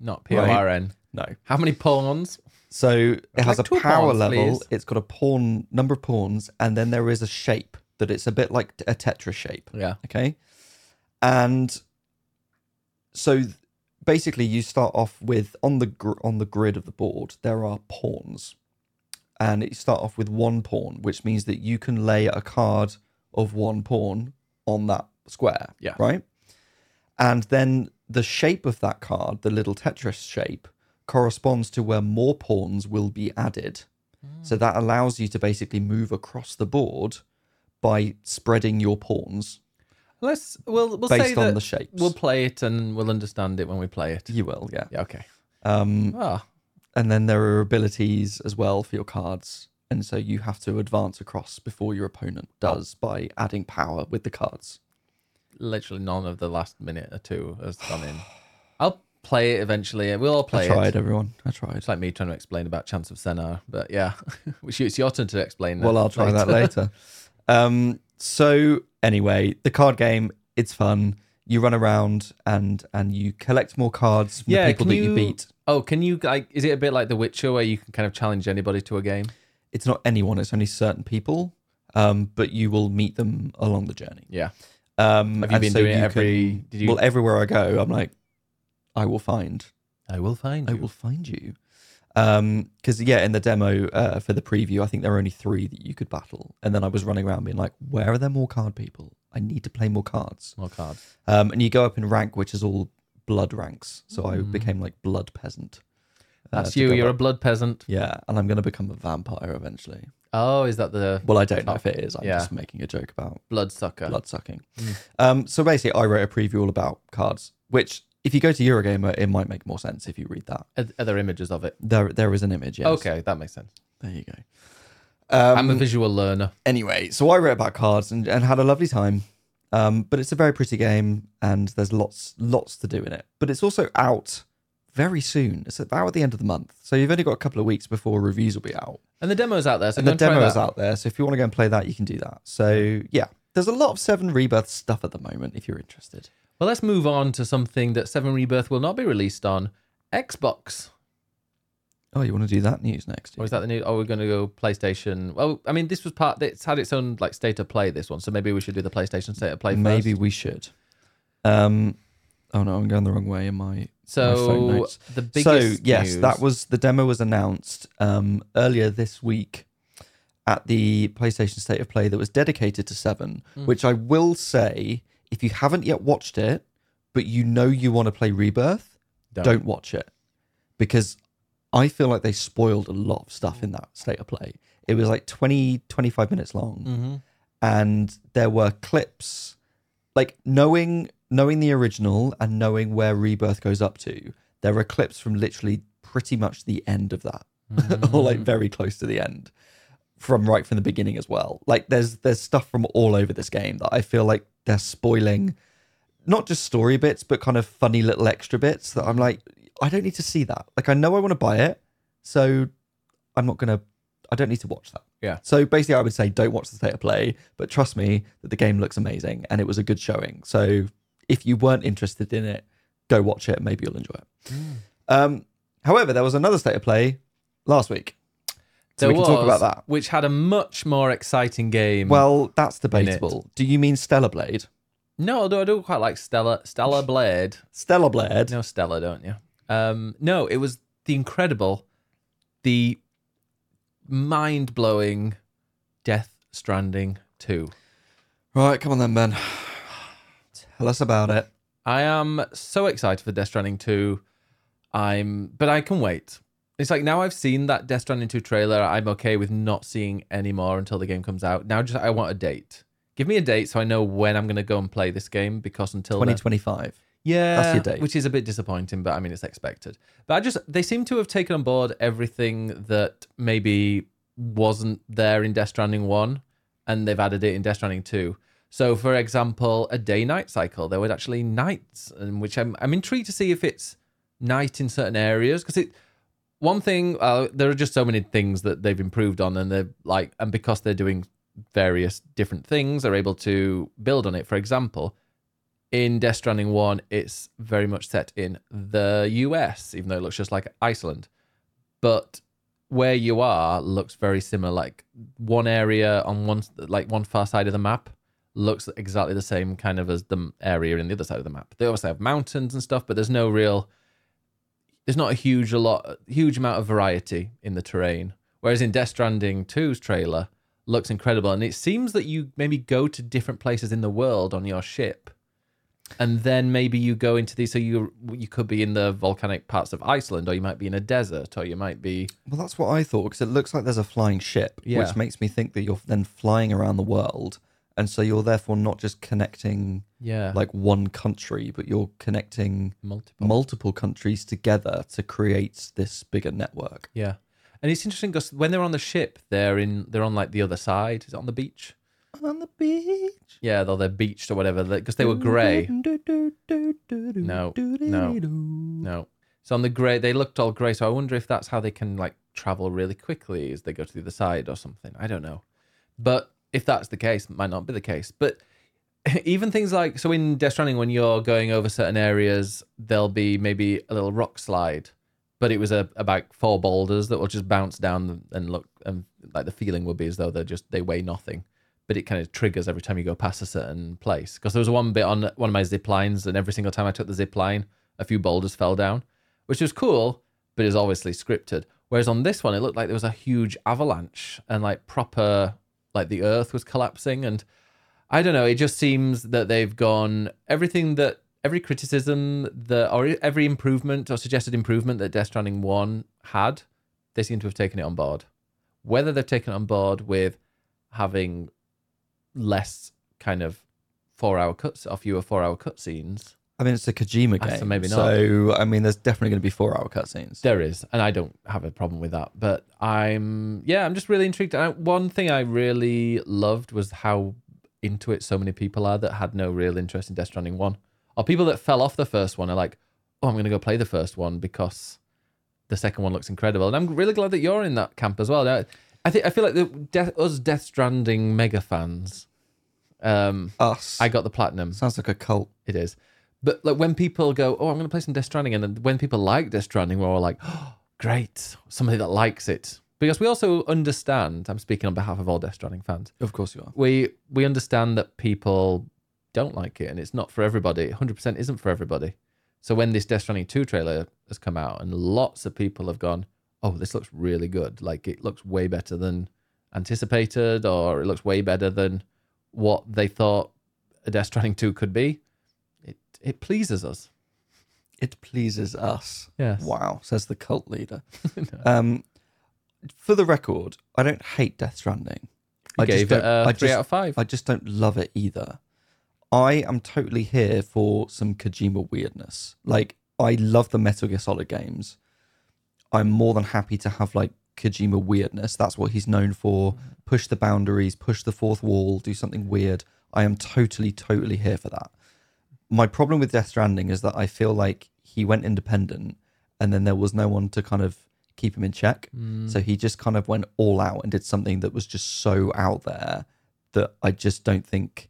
Not P O R N.
No.
How many pawns?
So it has
like
a
two
power
pawns,
level.
please.
It's got a pawn number of pawns, and then there is a shape that it's a bit like a Tetris shape.
Yeah.
Okay. And so th- basically you start off with on the gr- on the grid of the board there are pawns. And you start off with one pawn, which means that you can lay a card of one pawn on that square.
Yeah.
Right? And then the shape of that card, the little Tetris shape, corresponds to where more pawns will be added. So that allows you to basically move across the board by spreading your pawns
Let's we'll we'll
based
say
on
that
the shapes.
we'll play it and we'll understand it when we play it.
You will, yeah.
Yeah. Okay.
Um,
Ah,
and then there are abilities as well for your cards, and so you have to advance across before your opponent does by adding power with the cards.
Literally none of the last minute or two has gone in. I'll play it eventually. We'll all play
I tried,
it.
everyone. I tried.
It's like me trying to explain about Chants of Sennaar, but yeah, which it's your turn to explain.
Well, I'll try that later. Um, so anyway, the card game It's fun. You run around and and you collect more cards from
Yeah,
the people that you
you-
beat.
Oh, can you like? Is it a bit like The Witcher where you can kind of challenge anybody to a game?
It's not anyone. It's only certain people. Um, but you will meet them along the journey.
Yeah.
Um,
Have you been
so
doing it
you
every?
can-
did you?
Well, everywhere I go, I'm like, I will find
I will find
I
you.
will find you. Um, because yeah, in the demo uh, for the preview, I think there were only three that you could battle, and then I was running around being like, "Where are there more card people? I need to play more cards."
More cards.
Um, and you go up in rank, which is all blood ranks. So I
Mm.
became like blood peasant. Uh,
That's
to
you. You're a blood peasant.
yeah, and I'm gonna become a vampire eventually.
Oh, is that the
Well, I don't know if it is. I'm
Yeah.
just making a joke about
blood sucker?
blood sucking.
Mm.
Um, so basically, I wrote a preview all about cards, which if you go to Eurogamer, it might make more sense if you read that.
Are, are there images of it?
There, there is an image. Yes.
Okay, that makes sense.
There you go. Um,
I'm a visual learner.
anyway, so I wrote about cards and, and had a lovely time. Um, but it's a very pretty game and there's lots lots to do in it. But it's also out very soon. It's about at the end of the month. So you've only got a couple of weeks before reviews will be out.
And the demo's out there. So
and the demo is out there. So if you want to go and play that, you can do that. So yeah, there's a lot of Seven Rebirth stuff at the moment if you're interested.
Well, let's move on to something that Seven Rebirth will not be released on Xbox.
Oh, you want to do that news next?
Or is that the new? Oh, we're going to go PlayStation. Well, I mean, this was part. It's had its own like state of play. This one, so maybe we should do the PlayStation state of play.
Maybe
First.
we should. Um, oh no, I'm going the wrong way in my. phone
So
notes.
the biggest.
so yes,
news-
that was the demo was announced um, earlier this week at the PlayStation State of Play that was dedicated to Seven.
Mm.
Which I will say, if you haven't yet watched it, but you know you want to play Rebirth,
Don't.
don't watch it because I feel like they spoiled a lot of stuff in that State of Play. It was like 20, 25 minutes long
Mhm.
and there were clips like knowing knowing the original and knowing where rebirth goes up to there are clips from literally pretty much the end of that. Or like mm. very close to the end. From right from the beginning as well. Like there's there's stuff from all over this game that i feel like they're spoiling not just story bits but kind of funny little extra bits that i'm like i don't need to see that. Like i know i want to buy it so i'm not gonna i don't need to watch that.
Yeah.
so basically, I would say don't watch the state of play, but trust me that the game looks amazing and it was a good showing. So if you weren't interested in it, go watch it. Maybe you'll enjoy it.
Mm.
Um, however, there was another state of play last week, so we can talk about that.
which had a much more exciting game.
Well, that's debatable. Do you mean Stellar Blade?
no, although I do quite like Stella. Stella Blade.
Stellar Blade.
No, Stella, don't you? Um, no, it was the incredible, the mind blowing Death Stranding 2.
Right, come on then, Ben. Tell us about it.
I am so excited for Death Stranding 2. I'm, but I can wait. It's like now I've seen that Death Stranding 2 trailer. I'm okay with not seeing any more until the game comes out. Now, just I want a date. Give me a date so I know when I'm going to go and play this game because until then,
2025.
Yeah,
That's your date.
which is a bit disappointing, but I mean it's expected. But I just they seem to have taken on board everything that maybe wasn't there in Death Stranding one, and they've added it in Death Stranding two. So, for example, a day-night cycle. There was actually nights, and which I'm I'm intrigued to see if it's night in certain areas because it. One thing, uh, there are just so many things that they've improved on, and they're like, and because they're doing various different things, they're able to build on it. For example, in Death Stranding 1, it's very much set in the US, even though it looks just like Iceland. But where you are looks very similar. Like one area on one, like one far side of the map looks exactly the same kind of as the area in the other side of the map. They obviously have mountains and stuff, but there's no real, there's not a huge, a lot, huge amount of variety in the terrain. Whereas in Death Stranding 2's trailer, looks incredible. And it seems that you maybe go to different places in the world on your ship and then maybe you go into these so you you could be in the volcanic parts of Iceland or you might be in a desert or you might be
Well, that's what I thought because it looks like there's a flying ship,
Yeah.
which makes me think that you're then flying around the world, and so you're therefore not just connecting
yeah.
like one country, but you're connecting
multiple.
multiple countries together to create this bigger network.
yeah. And it's interesting because when they're on the ship they're in they're on like the other side. Is it on the beach?
On the beach.
yeah though they're beached or whatever because they were grey. No, no. no. So on the grey they looked all grey so I wonder if that's how they can like travel really quickly as they go to the other side or something. I don't know. But if that's the case might not be the case but even things like so in Death Stranding, when you're going over certain areas, there'll be maybe a little rock slide, but it was a about four boulders that will just bounce down and look and like the feeling would be as though they're just they weigh nothing, but it kind of triggers every time you go past a certain place. Because there was one bit on one of my zip lines, and every single time I took the zip line, a few boulders fell down, which was cool, but is obviously scripted. Whereas on this one, it looked like there was a huge avalanche and like proper like the earth was collapsing and I don't know. It just seems that they've gone everything that every criticism that or every improvement or suggested improvement that Death Stranding one had, they seem to have taken it on board. Whether they've taken it on board with having less kind of four hour cuts or fewer four hour cutscenes,
I mean, it's a Kojima
Ah, so
game,
maybe not.
So I mean, there's definitely going to be four hour cutscenes.
There is, and I don't have a problem with that. But I'm, yeah, I'm just really intrigued. I, one thing I really loved was how into it so many people are that had no real interest in Death Stranding one, or people that fell off the first one are like, oh, I'm going to go play the first one because the second one looks incredible. And I'm really glad that you're in that camp as well. Now, I think I feel like the Death, us Death Stranding mega fans. Um,
Us.
I got the platinum.
Sounds like a cult.
It is. But like when people go, oh, I'm going to play some Death Stranding, and then when people like Death Stranding, we're all like, oh, great, somebody that likes it. Because we also understand. I'm speaking on behalf of all Death Stranding fans.
Of course you are.
We we understand that people don't like it, and it's not for everybody. 100% isn't for everybody. So when this Death Stranding 2 trailer has come out, and lots of people have gone, oh, this looks really good. Like it looks way better than anticipated, or it looks way better than what they thought a Death Stranding 2 could be. It pleases us.
It pleases us.
Yes.
Wow, says the cult leader. um, for the record, I don't hate Death Stranding.
You
I just
gave it a
I
three
just-
out of five.
I just don't love it either. I am totally here for some Kojima weirdness. Like, I love the Metal Gear Solid games. I'm more than happy to have like Kojima weirdness. That's what he's known for. Push the boundaries, push the fourth wall, do something weird. I am totally, totally here for that. My problem with Death Stranding is that I feel like he went independent and then there was no one to kind of keep him in check.
Mm.
So he just kind of went all out and did something that was just so out there that I just don't think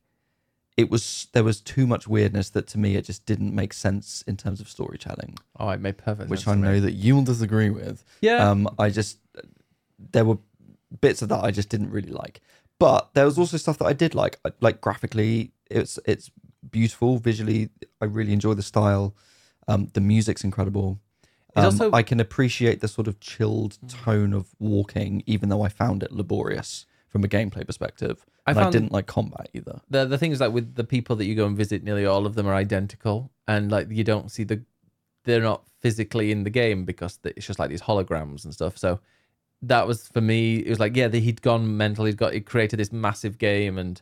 it was there was too much weirdness that to me it just didn't make sense in terms of storytelling,
Oh, it made perfect
which. I
to me.
know that you will disagree with.
Yeah.
Um, I just there were bits of that I just didn't really like, but there was also stuff that I did like. Like graphically, it's it's beautiful visually. I really enjoy the style. Um, the music's incredible. Um,
also-
I can appreciate the sort of chilled tone of walking, even though I found it laborious from a gameplay perspective.
I
and I didn't like combat either.
the the thing is like with the people that you go and visit, nearly all of them are identical, and like you don't see the they're not physically in the game because it's just like these holograms and stuff. So that was for me. It was like yeah, the, he'd gone mental. He'd got he created this massive game and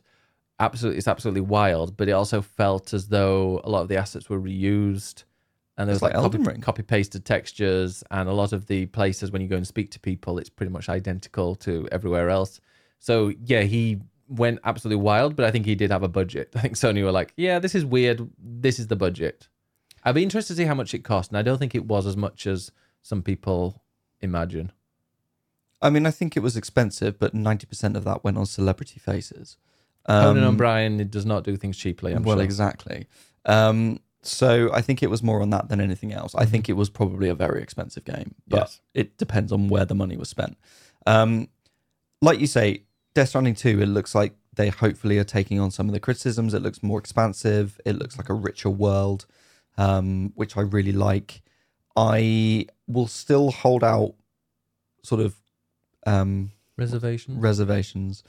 absolutely it's absolutely wild. But it also felt as though a lot of the assets were reused. And there was like,
like
copy, copy pasted textures, and a lot of the places when you go and speak to people, it's pretty much identical to everywhere else. So yeah, he went absolutely wild, but I think he did have a budget. I think Sony were like, yeah, this is weird. This is the budget. I'd be interested to see how much it cost, and I don't think it was as much as some people imagine.
I mean, I think it was expensive, but ninety percent of that went on celebrity faces.
Conan
Um,
O'Brien it does not do things cheaply. I'm
well,
sure.
exactly. Um, so I think it was more on that than anything else. I think it was probably a very expensive game, but
Yes.
it depends on where the money was spent. Um, like you say, Death Stranding 2, it looks like they hopefully are taking on some of the criticisms. It looks more expansive. It looks like a richer world, um, which I really like. I will still hold out sort of um,
Reservation.
reservations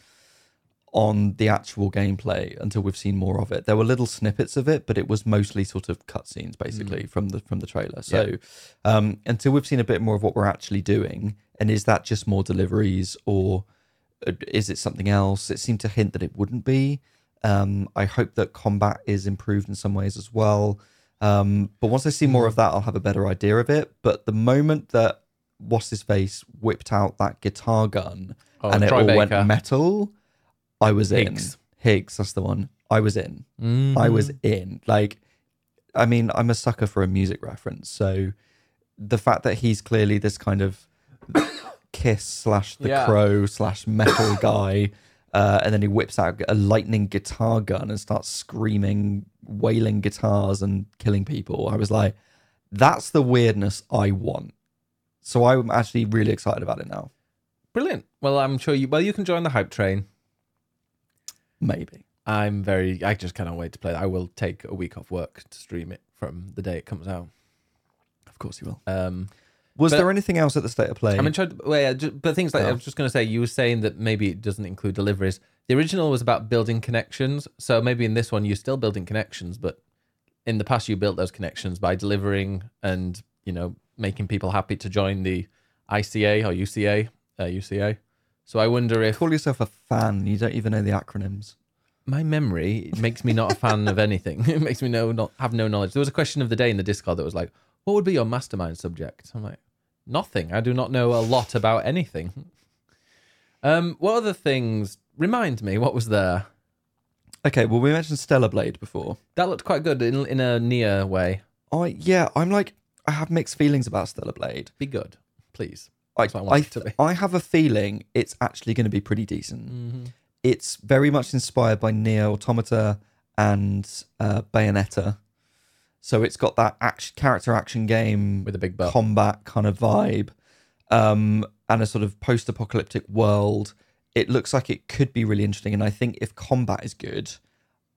on the actual gameplay until we've seen more of it. There were little snippets of it, but it was mostly sort of cutscenes basically from the from the trailer. So um, until we've seen a bit more of what we're actually doing, and is that just more deliveries or uh, is it something else? It seemed to hint that it wouldn't be. Um, I hope that combat is improved in some ways as well. Um, but once I see more of that, I'll have a better idea of it. But the moment that what's his face whipped out that guitar gun
Oh,
and it all went metal, I was in. Higgs, that's the one. I was in. I
Mhm.
was in. Like, I mean, I'm a sucker for a music reference. So the fact that he's clearly this kind of Kiss slash The
Yeah.
Crow slash metal guy, Uh, and then he whips out a lightning guitar gun and starts screaming, wailing guitars and killing people. I was like, that's the weirdness I want. So I'm actually really excited about it now.
Brilliant. Well, I'm sure you. Well, you can join the hype train.
Maybe.
I'm very. I just cannot wait to play. that. I will take a week off work to stream it from the day it comes out.
Of course you will.
Um,
Was
But-
there anything else at the state of play?
I'm interested. Well, yeah, ju- but things like I
Oh.
was just going to say, you were saying that maybe it doesn't include deliveries. The original was about building connections, so maybe in this one you're still building connections, but in the past you built those connections by delivering and you know making people happy to join the ICA or UCA, uh, UCA. So I wonder if
Call yourself a fan. You don't even know the acronyms.
my memory makes me not a fan of anything. It makes me no not have no knowledge. There was a question of the day in the Discord that was like, "What would be your mastermind subject?" I'm like, "Nothing. I do not know a lot about anything." Um, what other things? Remind me, what was there?
Okay, well, we mentioned Stellar Blade before.
That looked quite good in in a near way.
I yeah, I'm like I have mixed feelings about Stellar Blade.
Be good, please.
I
I
I,
it to be.
I have a feeling it's actually going to be pretty decent.
Mm-hmm.
It's very much inspired by NieR Automata and uh, Bayonetta, so it's got that action character action game
With a big butt.
combat kind of vibe, um, and a sort of post-apocalyptic world. It looks like it could be really interesting, and I think if combat is good,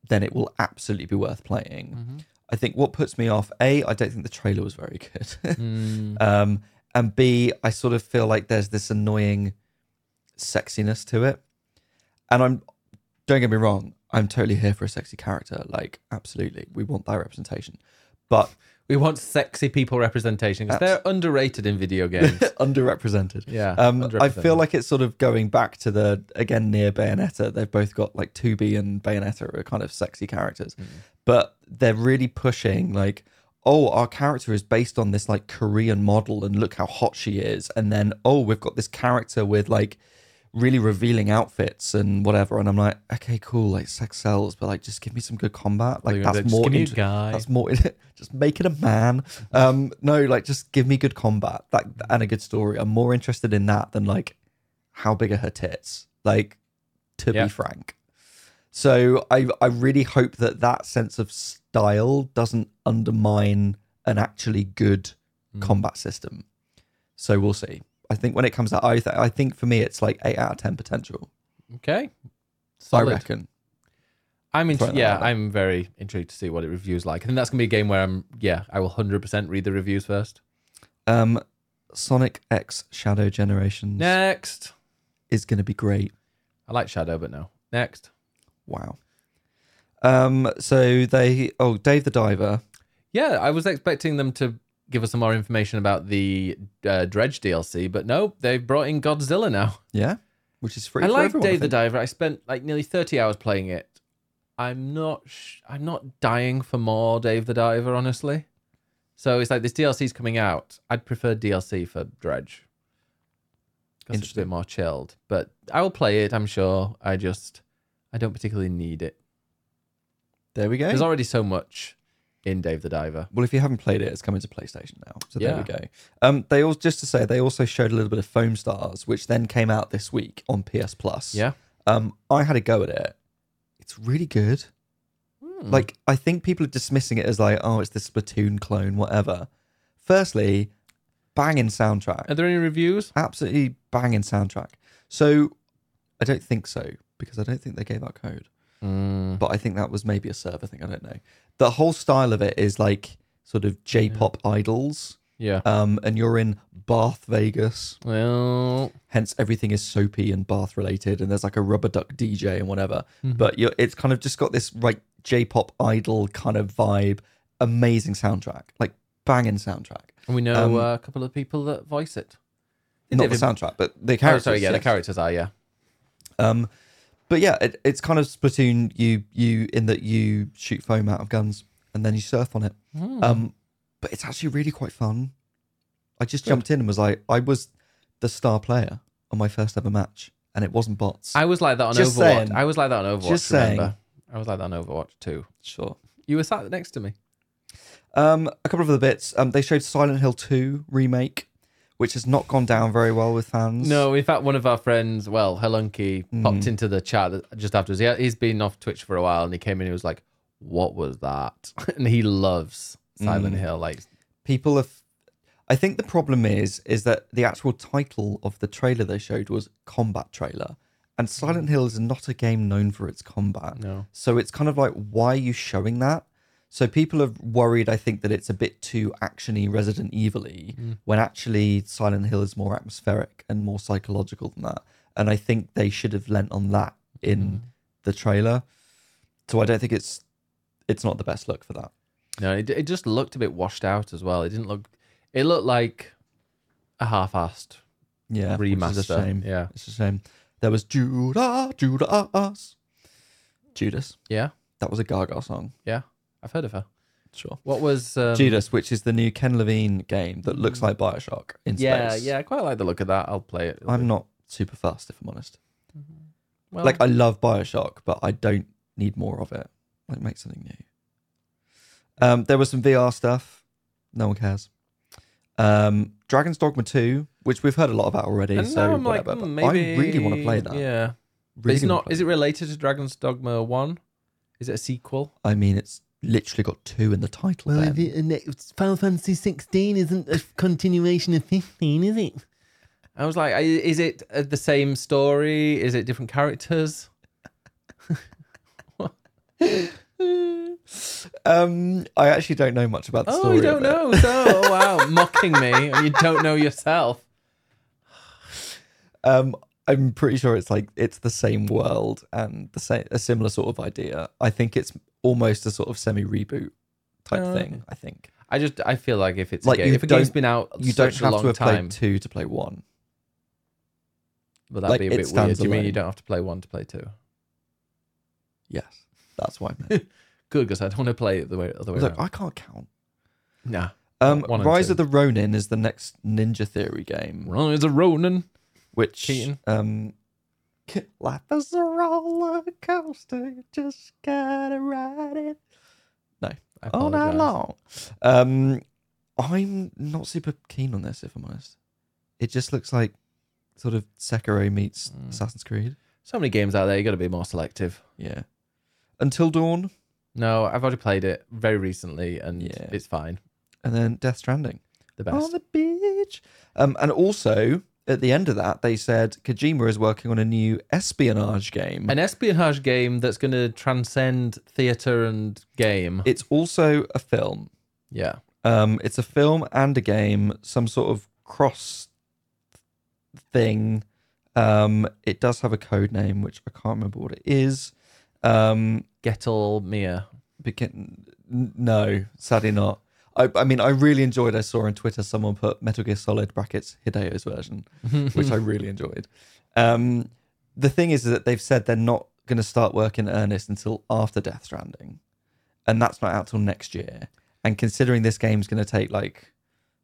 then it will absolutely be worth playing.
Mm-hmm.
I think what puts me off, A, I don't think the trailer was very good.
Mm,
um, and B, I sort of feel like there's this annoying sexiness to it. And I'm, don't get me wrong, I'm totally here for a sexy character. Like, absolutely. We want that representation. But
we want sexy people representation because they're underrated in video games.
underrepresented.
Yeah,
Um, I feel like it's sort of going back to the again NieR Bayonetta. They've both got like 2B and Bayonetta are kind of sexy characters,
Mm.
but they're really pushing like, oh, our character is based on this like Korean model, and look how hot she is. And then oh, we've got this character with like really revealing outfits and whatever. And I'm like, okay, cool, like sex sells, but like just give me some good combat. Like that's more
me a guy.
that's more just make it a man um no like just give me good combat like and a good story i'm more interested in that than like how big are her tits like to
Yeah.
be frank so i i really hope that that sense of style doesn't undermine an actually good
Mm.
combat system so we'll see i think when it comes out i th- i think for me it's like 8 out of 10 potential
Okay.
i reckon
I'm int- yeah. I'm very intrigued to see what it reviews like. I think that's gonna be a game where I'm yeah, I will hundred percent read the reviews first.
um sonic x shadow generations
Next.
is going to be great
I like Shadow, but no. Next.
Wow. Um. So they. Oh, Dave the Diver.
Yeah, I was expecting them to give us some more information about the uh, Dredge DLC, but no, they've brought in Godzilla now.
Yeah. Which is free.
I like Dave the. Diver. I spent like nearly 30 hours playing it. I'm not sh- I'm not dying for more Dave the Diver, honestly. So it's like this DLC's coming out. I'd prefer DLC for Dredge. Because it's a bit more chilled. But I will play it, I'm sure. I just I don't particularly need it.
There we go.
There's already so much in Dave the Diver.
well, if you haven't played it, it's coming to PlayStation now. So there we go. Um. They all just to say they also showed a little bit of Foam Stars, which then came out this week on PS Plus.
Yeah.
Um. I had a go at it. It's really good.
Hmm.
Like I think people are dismissing it as like, oh, it's the Splatoon clone, whatever. Firstly, banging soundtrack.
Are there any reviews?
absolutely banging soundtrack. So I don't think so because I don't think they gave out code.
Mm.
But I think that was maybe a server thing. I don't know. The whole style of it is like sort of J-pop idols,
Yeah.
um, and you're in Bath, Vegas.
Well,
Hence, everything is soapy and Bath related, and there's like a rubber duck DJ and whatever.
Mm-hmm.
But you're, it's kind of just got this like J-pop idol kind of vibe. Amazing soundtrack, like banging soundtrack.
and we know
Um,
uh, a couple of people that voice it.
Not
David-
the soundtrack, but the
Oh,
characters.
sorry, yeah, the characters are, yeah.
Um, but yeah, it, it's kind of Splatoon. You you in that you shoot foam out of guns and then you surf on it.
Hmm.
Um, but it's actually really quite fun. I just
Good.
jumped in and was like, I was the star player on my first ever match, and it wasn't bots.
I was like that on
Just
Overwatch.
saying.
I was like that on Overwatch.
Just
remember? I was like that on Overwatch too.
sure.
You were sat next to me.
Um, a couple of other bits. Um, they showed Silent Hill 2 remake, which has not gone down very well with fans.
No, in fact, one of our friends, well, Helunky, mm. popped into the chat just afterwards. He, he's been off Twitch for a while, and he came in. and He was like, "What was that?" and he loves Silent mm. Hill. Like,
people have. I think the problem is is that the actual title of the trailer they showed was combat trailer, and Silent mm. Hill is not a game known for its combat.
no,
So it's kind of like, why are you showing that? So people are worried, I think, that it's a bit too actiony, Resident Evil-y, mm. when actually Silent Hill is more atmospheric and more psychological than that. And I think they should have lent on that in mm. the trailer. So I don't think it's it's not the best look for that.
no, it, it just looked a bit washed out as well. It didn't look. It looked like a half-assed
Yeah,
remaster.
a shame.
Yeah,
It's a shame. There was Judah, Judas, Judas.
yeah,
That was a Gaga song.
yeah. I've heard of her.
Sure.
What was um,
Judas, which is the new Ken Levine game that looks like Bioshock in
Yeah,
space.
yeah. Yeah, I quite like the look of that. I'll play it.
I'm not super fast, if I'm honest.
well,
like I love Bioshock, but I don't need more of it. Like make something new. Um, there was some VR stuff. No one cares. Um, Dragon's Dogma 2, which we've heard a lot about already.
and
so
I'm
whatever.
hmm,
but
maybe
I really want to play that.
Yeah, but
Really
it's not. Is it related to Dragon's Dogma One? Is it a sequel?
I mean, it's literally got two in the title.
Well,
Ben.
if it, Final Fantasy 16 isn't a continuation of 15, is it?
I was like, I- is it uh, the same story? Is it different characters?
Um, I actually don't know much about the
Oh,
story.
you don't
of it.
know. So, oh, wow, mocking me, and you don't know yourself.
Um, I'm pretty sure it's like it's the same world and the same a similar sort of idea. I think it's almost a sort of semi reboot type
Oh,
thing. I think
I just, I feel like if it's
Like,
a game, if a game's
don't-
been out
you don't
such a
have
long
to have
time,
played two to play one.
will that
like,
be a bit weird? Do you mean you don't have to play one to play two?
Yes, that's why. I meant.
Good, because I don't want to play it the way other way
Look,
around.
I can't count.
Nah.
Um,
One
Rise
two.
of the Ronin is the next Ninja Theory game,
Rise of Ronin.
which
Keaton.
um, life is a roller coaster, you just gotta ride it.
I
all night long. Um, I'm not super keen on this, if I'm honest. It just looks like sort of Sekiro meets
Mm.
Assassin's Creed.
So many games out there, you got to be more selective.
Yeah. Until Dawn,
No, I've already played it very recently, and
Yeah.
it's fine.
and then Death Stranding.
The best On
the beach. Um, and also at the end of that, they said Kojima is working on a new espionage game.
An espionage game that's going to transcend theater and game.
it's also a film.
yeah.
Um, it's a film and a game, some sort of cross thing. Um, it does have a code name, which I can't remember what it is. Um,
Gettle Mia.
begin, no, sadly not. I, I mean, I really enjoyed. I saw on Twitter someone put Metal Gear Solid brackets Hideo's version, which I really enjoyed. Um, the thing is that they've said they're not going to start work in earnest until after Death Stranding, and that's not out till next year. And considering this game's going to take like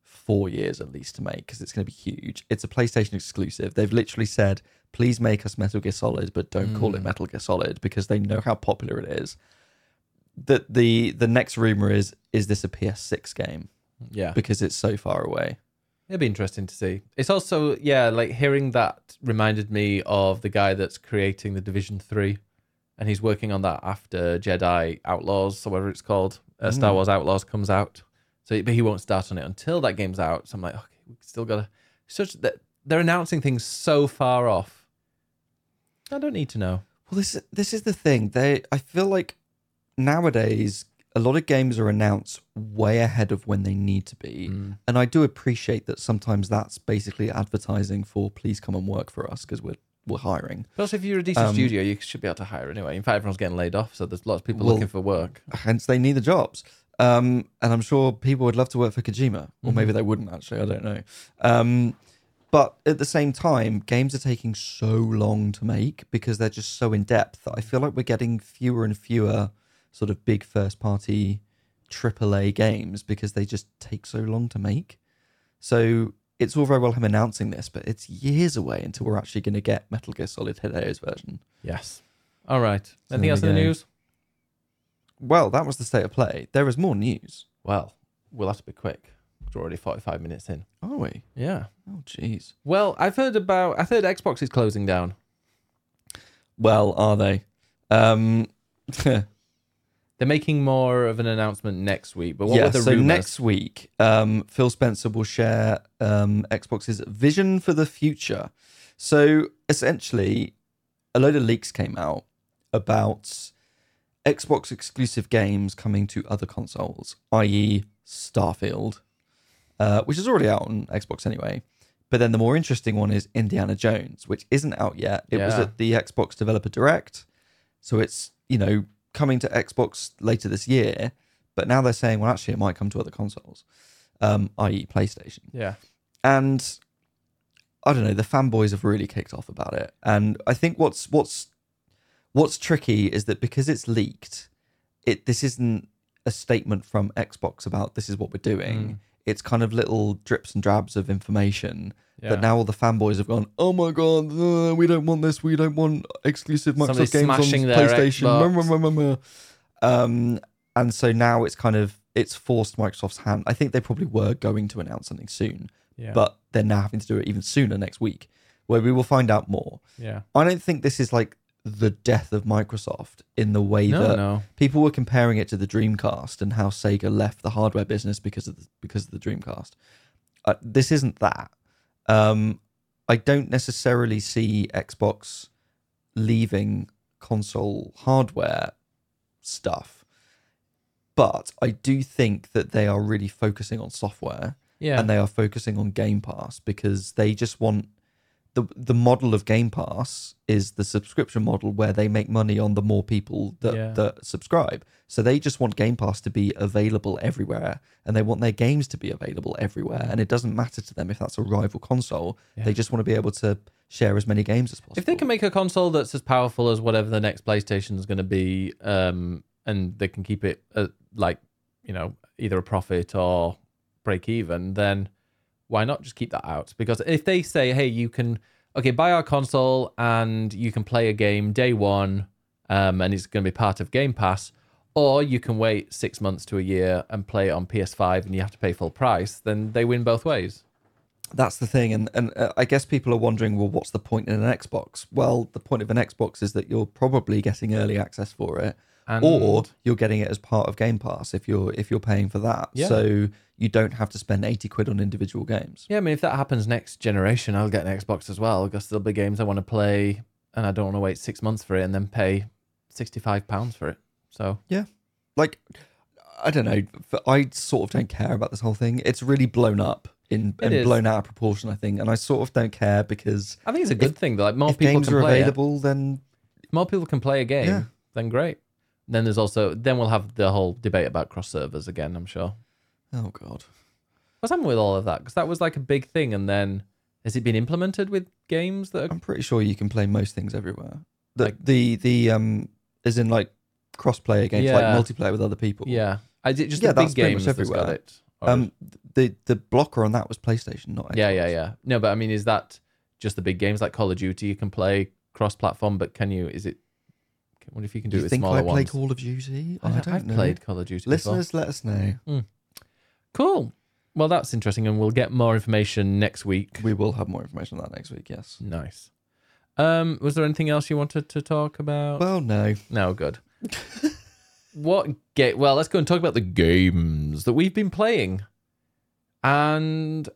four years at least to make because it's going to be huge, it's a PlayStation exclusive. They've literally said, "Please make us Metal Gear Solid, but don't call it
Mm.
Metal Gear Solid," because they know how popular it is. That the the next rumor is is this a PS6 game
yeah.
because it's so far away.
It'd be interesting to see. It's also, yeah, like hearing that reminded me of the guy that's creating the Division 3. And he's working on that after Jedi Outlaws, or whatever it's called. Uh, Star
Mm.
Wars Outlaws comes out. So, but he won't start on it until that game's out. So I'm like, okay, we still gotta. Such that they're announcing things so far off. I don't need to know.
Well, this this is the thing. They I feel like nowadays a lot of games are announced way ahead of when they need to be.
Mm.
And I do appreciate that sometimes that's basically advertising for please come and work for us because we're we're hiring.
But also, if you're a decent
Um,
studio, you should be able to hire anyway. In fact, everyone's getting laid off, so there's lots of people
Well,
looking for work.
Hence they need the jobs. Um, and I'm sure people would love to work for Kojima, or maybe they wouldn't actually. I don't know. Um, but at the same time, games are taking so long to make because they're just so in depth that I feel like we're getting fewer and fewer sort of big first party AAA games because they just take so long to make. So it's all very well him announcing this, but it's years away until we're actually going to get Metal Gear Solid Hideo's version.
Yes. All right.
So
Anything else in the news?
Well, that was the state of play. There is more news.
Well, we'll have to be quick. We're already 45 minutes in.
Are we?
Yeah.
Oh, jeez.
Well, I've heard about. I've heard Xbox is closing down.
Well, are they? Um,
They're making more of an announcement next week. But what
yeah.
were the
So
rumors?
next week, um, Phil Spencer will share um, Xbox's vision for the future. So essentially, a load of leaks came out about Xbox exclusive games coming to other consoles, i.e., Starfield, uh, which is already out on Xbox anyway. But then the more interesting one is Indiana Jones, which isn't out yet. It was at the Xbox Developer Direct, so it's you know coming to Xbox later this year. But now they're saying, well, actually, it might come to other consoles, um, i.e., PlayStation.
Yeah.
And I don't know, the fanboys have really kicked off about it. And I think what's what's what's tricky is that because it's leaked, it this isn't a statement from Xbox about this is what we're doing.
Mm.
It's kind of little drips and drabs of information
Yeah.
that now all the fanboys have gone, oh my god, uh, we don't want this, we don't want exclusive Microsoft
Somebody's
games on PlayStation. Um, and so now it's kind of it's forced Microsoft's hand. I think they probably were going to announce something soon,
yeah.
but they're now having to do it even sooner next week, where we will find out more.
yeah.
I don't think this is like the death of Microsoft in the way
No,
that
no.
people were comparing it to the Dreamcast and how Sega left the hardware business because of the, because of the Dreamcast. Uh, this isn't that. Um, I don't necessarily see Xbox leaving console hardware stuff, but I do think that they are really focusing on software
Yeah.
and they are focusing on Game Pass because they just want the the model of Game Pass is the subscription model where they make money on the more people that
Yeah.
that subscribe. So they just want Game Pass to be available everywhere and they want their games to be available everywhere and it doesn't matter to them if that's a rival console.
Yeah.
They just want to be able to share as many games as possible.
If they can make a console that's as powerful as whatever the next PlayStation is going to be, um, and they can keep it uh, like you know either a profit or break even, then why not just keep that out? Because if they say, hey, you can okay buy our console and you can play a game day one, um, and it's going to be part of Game Pass, or you can wait six months to a year and play it on PS5 and you have to pay full price, then they win both ways.
That's the thing, and and uh, I guess people are wondering, well, what's the point in an Xbox? Well, the point of an Xbox is that you're probably getting early access for it,
And
or you're getting it as part of Game Pass if you're if you're paying for that.
Yeah.
So you don't have to spend eighty quid on individual games.
Yeah, I mean, if that happens next generation, I'll get an Xbox as well because there'll be games I want to play, and I don't want to wait six months for it and then pay sixty-five pounds for it. So Yeah.
Like, I don't know. I sort of don't care about this whole thing. It's really blown up in
It
and
is.
blown out of proportion. I think, and I sort of don't care because
I think it's a good thing. That like more
if
people
games
can
are
play
available, then.
If more people can play a game,
Yeah.
then great. Then there's also then we'll have the whole debate about cross servers again. I'm sure.
oh god,
What's happened with all of that? Because that was like a big thing, and then has it been implemented with games that are
I'm pretty sure you can play most things everywhere. The
Like-
the the um, as in like cross-play against
Yeah.
like multiplayer with other people.
yeah? I did just
Yeah,
the big
that's pretty much
games that's got
everywhere.
it. Or-
Um, the the blocker on that was PlayStation, not
Yeah, yeah, yeah. No, but I mean, is that just the big games like Call of Duty? You can play cross-platform, but can you? Is it? I wonder if you can do,
Do
it
you think I play
ones.
Call of Duty?
I,
I
don't- I've
know.
played Call of Duty.
Listeners, let us know.
before. cool. Well, that's interesting, and we'll get more information next week.
We will have more information on that next week. Yes.
Nice. Um, was there anything else you wanted to talk about?
Well, no.
no, good. what game? Well, let's go and talk about the games that we've been playing. And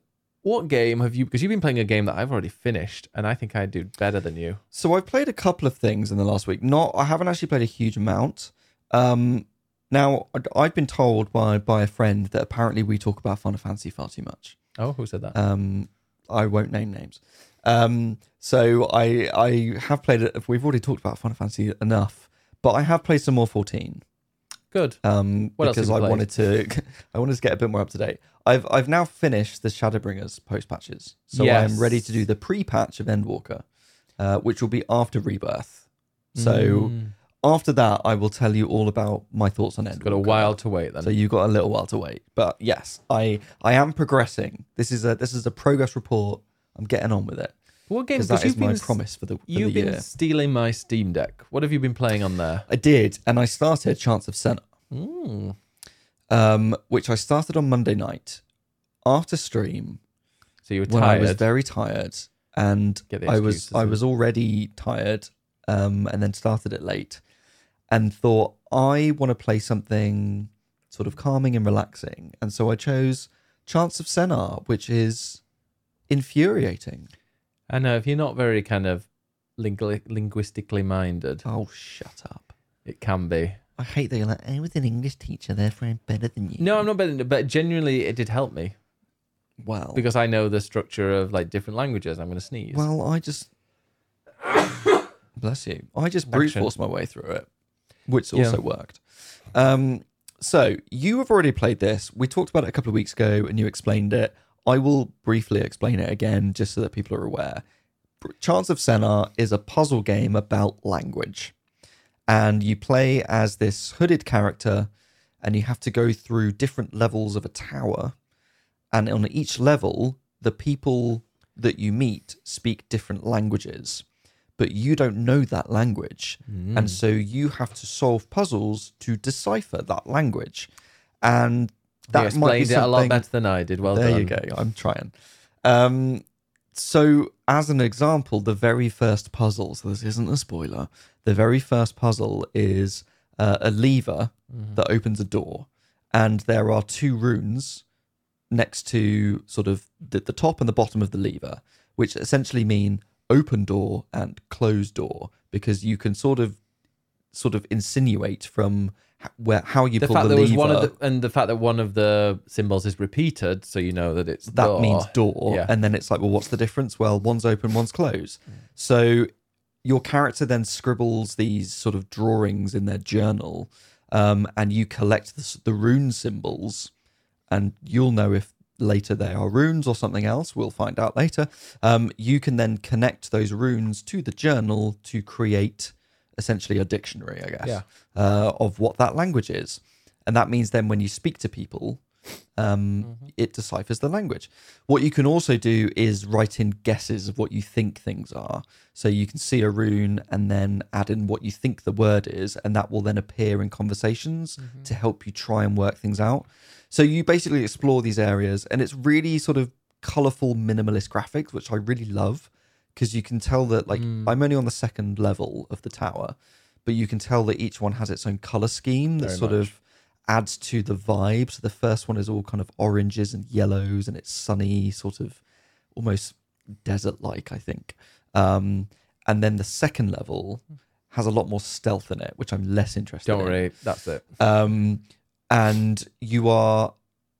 what game have you? Because you've been playing a game that I've already finished, and I think I do better than you.
So I've played a couple of things in the last week. Not, I haven't actually played a huge amount. Um, now I'd- I've been told by by a friend that apparently we talk about Final Fantasy far too much.
Oh, who said that?
Um, I won't name names. Um, so I I have played it. We've already talked about Final Fantasy enough, but I have played some more 14.
Good.
Um,
What
because I
played?
wanted to I wanted to get a bit more up to date. I've I've now finished the Shadowbringers post patches, so
Yes.
I'm ready to do the pre patch of Endwalker, uh, which will be after Rebirth. So
Mm.
after that, I will tell you all about my thoughts on Endwalker.
got a while to wait then.
So you've got a little while to wait, but yes, I I am progressing. This is a this is a progress report. I'm getting on with it
what game?
because that is my promise for the for
You've
the
been
year.
stealing my Steam Deck. What have you been playing on there?
I did, and I started Chants of Sennaar,
Mm.
um, which I started on Monday night. after stream,
So you were
when I was very tired, and
Get the
I was
excuses
I
in.
was already tired, um, and then started it late, and thought I want to play something sort of calming and relaxing, and so I chose Chants of Sennaar, which is infuriating.
I know if you're not very kind of lingu- linguistically minded,
Oh, shut up!
it can be.
I hate that you're like I was an English teacher, therefore I'm better than you.
No, I'm not betting, but genuinely, it did help me
well,
because I know the structure of like different languages. I'm going to sneeze.
Well, I just bless you. I just brute
Action.
forced my way through it, which
Yeah.
also worked. Um, so you have already played this. We talked about it a couple of weeks ago, and you explained it. I will briefly explain it again, just so that people are aware. Chants of Sennaar is a puzzle game about language, and you play as this hooded character, and you have to go through different levels of a tower. And on each level the people that you meet speak different languages. But you don't know that language.
Mm.
and so you have to solve puzzles to decipher that language. And that might be
explained it a lot better than I did. Well
there
done.
you go i'm trying um so as an example the very first puzzle so this isn't a spoiler the very first puzzle is uh, a lever
Mm-hmm.
that opens a door and there are two runes next to sort of the, the top and the bottom of the lever which essentially mean open door and closed door because you can sort of sort of insinuate from where how are you
The
pull
fact
the
that
lever
was one of the, and the fact that one of the symbols is repeated, so you know that it's
that
door.
means door
Yeah.
and then it's like well what's the difference? Well one's open one's closed. So your character then scribbles these sort of drawings in their journal um, and you collect the, the rune symbols and you'll know if later they are runes or something else. We'll find out later. Um, you can then connect those runes to the journal to create essentially a dictionary i guess
Yeah.
uh, of what that language is. And that means then when you speak to people um, it deciphers the language. What you can also do is write in guesses of what you think things are. So you can see a rune and then add in what you think the word is and that will then appear in conversations to help you try and work things out. So you basically explore these areas and it's really sort of colorful minimalist graphics which i really love because you can tell that like
Mm.
i'm only on the second level of the tower but you can tell that each one has its own color scheme that
Very
sort
much.
of adds to the vibe. So the first one is all kind of oranges and yellows, and it's sunny, sort of almost desert-like, I think. Um, and then the second level has a lot more stealth in it, which I'm less interested
Don't
in.
worry, that's it.
Um, and you are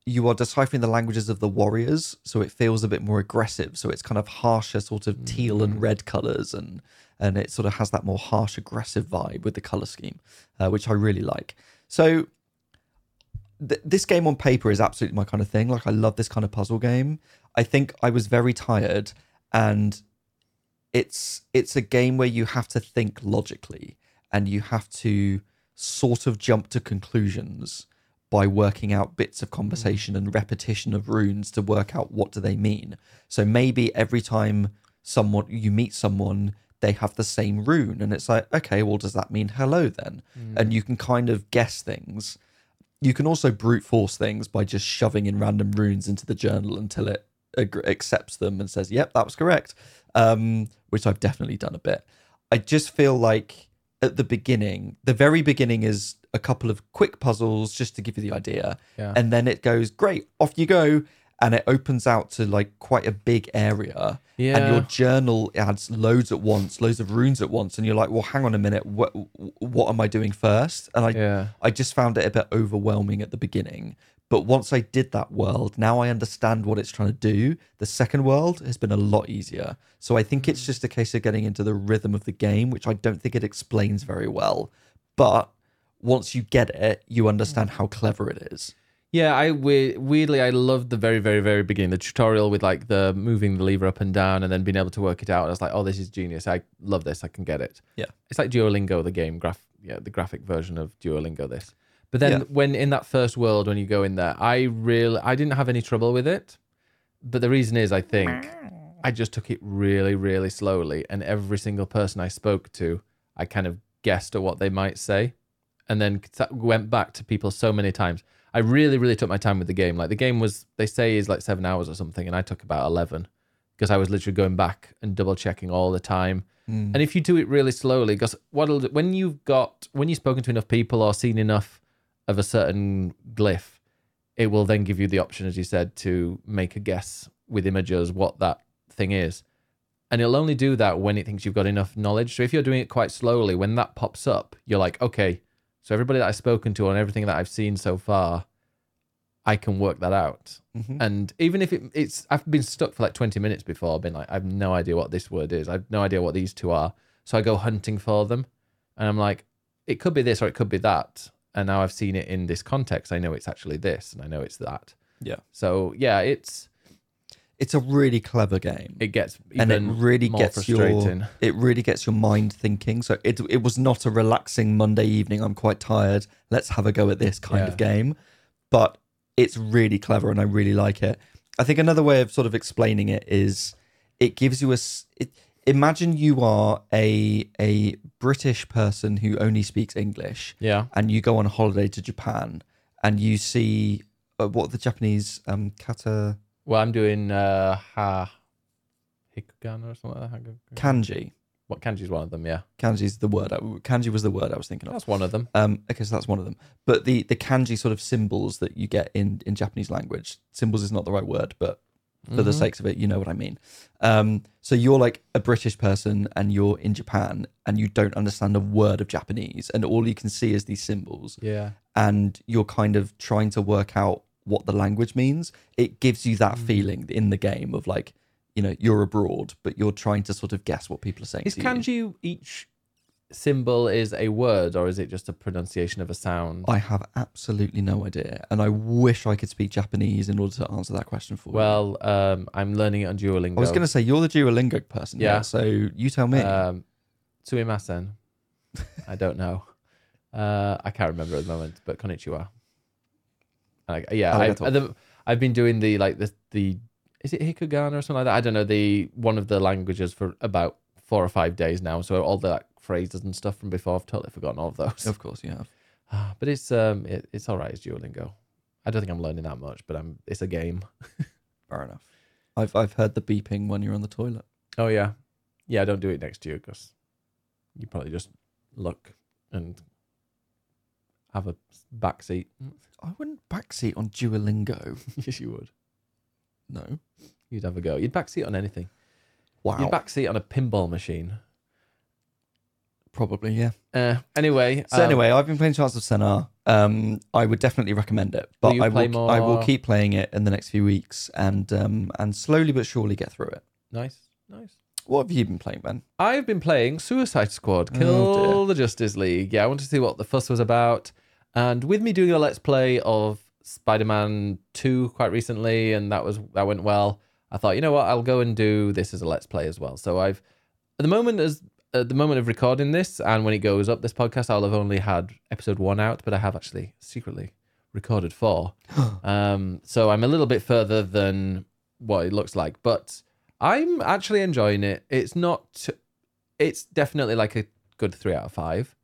you are deciphering the languages of the warriors, so it feels a bit more aggressive. So it's kind of harsher, sort of teal and red colors, and and it sort of has that more harsh, aggressive vibe with the color scheme, uh, which I really like. So th- this game on paper is absolutely my kind of thing. Like I love this kind of puzzle game. I think I was very tired, and it's it's a game where you have to think logically and you have to sort of jump to conclusions by working out bits of conversation and repetition of runes to work out what do they mean. So maybe every time someone you meet someone they have the same rune and it's like okay well does that mean hello then? And you can kind of guess things. You can also brute force things by just shoving in random runes into the journal until it ag- accepts them and says yep that was correct um, which i've definitely done a bit. I just feel like at the beginning the very beginning is a couple of quick puzzles just to give you the idea
Yeah.
and then it goes great off you go and it opens out to like quite a big area
Yeah.
and your journal adds loads at once loads of runes at once and you're like well hang on a minute what what am i doing first and i
Yeah.
I just found it a bit overwhelming at the beginning. But once I did that world, now I understand what it's trying to do. The second world has been a lot easier. So I think it's mm. just a case of getting into the rhythm of the game, which I don't think it explains very well. But once you get it, you understand mm. how clever it is.
Yeah, I we- weirdly I loved the very very very beginning, the tutorial with like the moving the lever up and down and then being able to work it out. I was like, oh, this is genius. I love this. I can get it.
Yeah.
It's like Duolingo, the game graph, yeah, the graphic version of Duolingo. This, but then
Yeah.
when in that first world when you go in there, I really I didn't have any trouble with it. But the reason is, I think I just took it really really slowly, and every single person I spoke to, I kind of guessed at what they might say, and then went back to people so many times. I really, really took my time with the game. Like the game was, they say is like seven hours or something, and I took about eleven because I was literally going back and double checking all the time.
Mm.
And if you do it really slowly, because what'll when you've got when you've spoken to enough people or seen enough of a certain glyph, it will then give you the option, as you said, to make a guess with images what that thing is. And it'll only do that when it thinks you've got enough knowledge. So if you're doing it quite slowly, when that pops up, you're like, okay, so everybody that I've spoken to and everything that I've seen so far, I can work that out.
Mhm.
And even if it, it's, I've been stuck for like 20 minutes before, I've been like, I have no idea what this word is. I have no idea what these two are. So I go hunting for them. And I'm like, it could be this or it could be that. And now I've seen it in this context. I know it's actually this and I know it's that.
Yeah.
So yeah, it's,
It's a really clever game.
it gets
and it really gets your it really gets your mind thinking. So it it was not a relaxing Monday evening. I'm quite tired. Let's have a go at this kind of game. But it's really clever, and I really like it. I think another way of sort of explaining it is it gives you a. It, imagine you are a a British person who only speaks English,
Yeah.
and you go on holiday to Japan, and you see uh, what the Japanese um kata
Well, I'm doing uh, ha hikugana or something like that.
kanji.
What kanji is one of them? Yeah,
Kanji is the word. I, kanji was the word I was thinking of.
that's one of them.
Um, okay, so that's one of them. But the the kanji sort of symbols that you get in in Japanese language, symbols is not the right word, but for the
Mhm.
sakes of it, you know what I mean. Um, so you're like a British person and you're in Japan and you don't understand a word of Japanese, and all you can see is these symbols,
Yeah.
and you're kind of trying to work out what the language means. It gives you that
Mm.
feeling in the game of like, you know, you're abroad, but you're trying to sort of guess what people are saying.
Is
to you.
kanji each symbol is a word or is it just a pronunciation of a sound?
I have absolutely no idea, and I wish I could speak Japanese in order to answer that question for you.
Well, um, I'm learning it on Duolingo.
I was going to say you're the Duolingo person, yeah.
Yeah.
So you tell me.
Um, sumimasen. I don't know. Uh, I can't remember at the moment, but konnichiwa. Like, yeah, I, the, I've been doing the like the the is it hikugana or something like that? I don't know the one of the languages for about four or five days now. So all the like, phrases and stuff from before, I've totally forgotten all of those.
of course, you have.
But it's um it, it's all right. It's Duolingo. I don't think I'm learning that much, but I'm. It's a game.
Fair enough. I've I've heard the beeping when you're on the toilet.
Oh yeah, yeah. Don't do it next to you because you probably just look and have a backseat.
I wouldn't backseat on Duolingo.
yes, you would.
No.
You'd have a go. You'd backseat on anything.
Wow.
You'd backseat on a pinball machine.
Probably, yeah.
Uh, anyway.
So
um,
anyway, I've been playing Chants of Sennaar. Um, I would definitely recommend it, but
you
I will I will keep playing it in the next few weeks and um and slowly but surely get through it.
nice, nice.
What have you been playing, Ben?
I've been playing Suicide Squad,
Oh,
Kill the Justice League. Yeah, I wanted to see what the fuss was about. And with me doing a let's play of Spider-Man 2 quite recently, and that was that went well. I thought, you know what, I'll go and do this as a let's play as well. So I've at the moment as at the moment of recording this, and when it goes up this podcast, I'll have only had episode one out, but I have actually secretly recorded four. um, so I'm a little bit further than what it looks like, but I'm actually enjoying it. It's not. It's definitely like a good three out of five.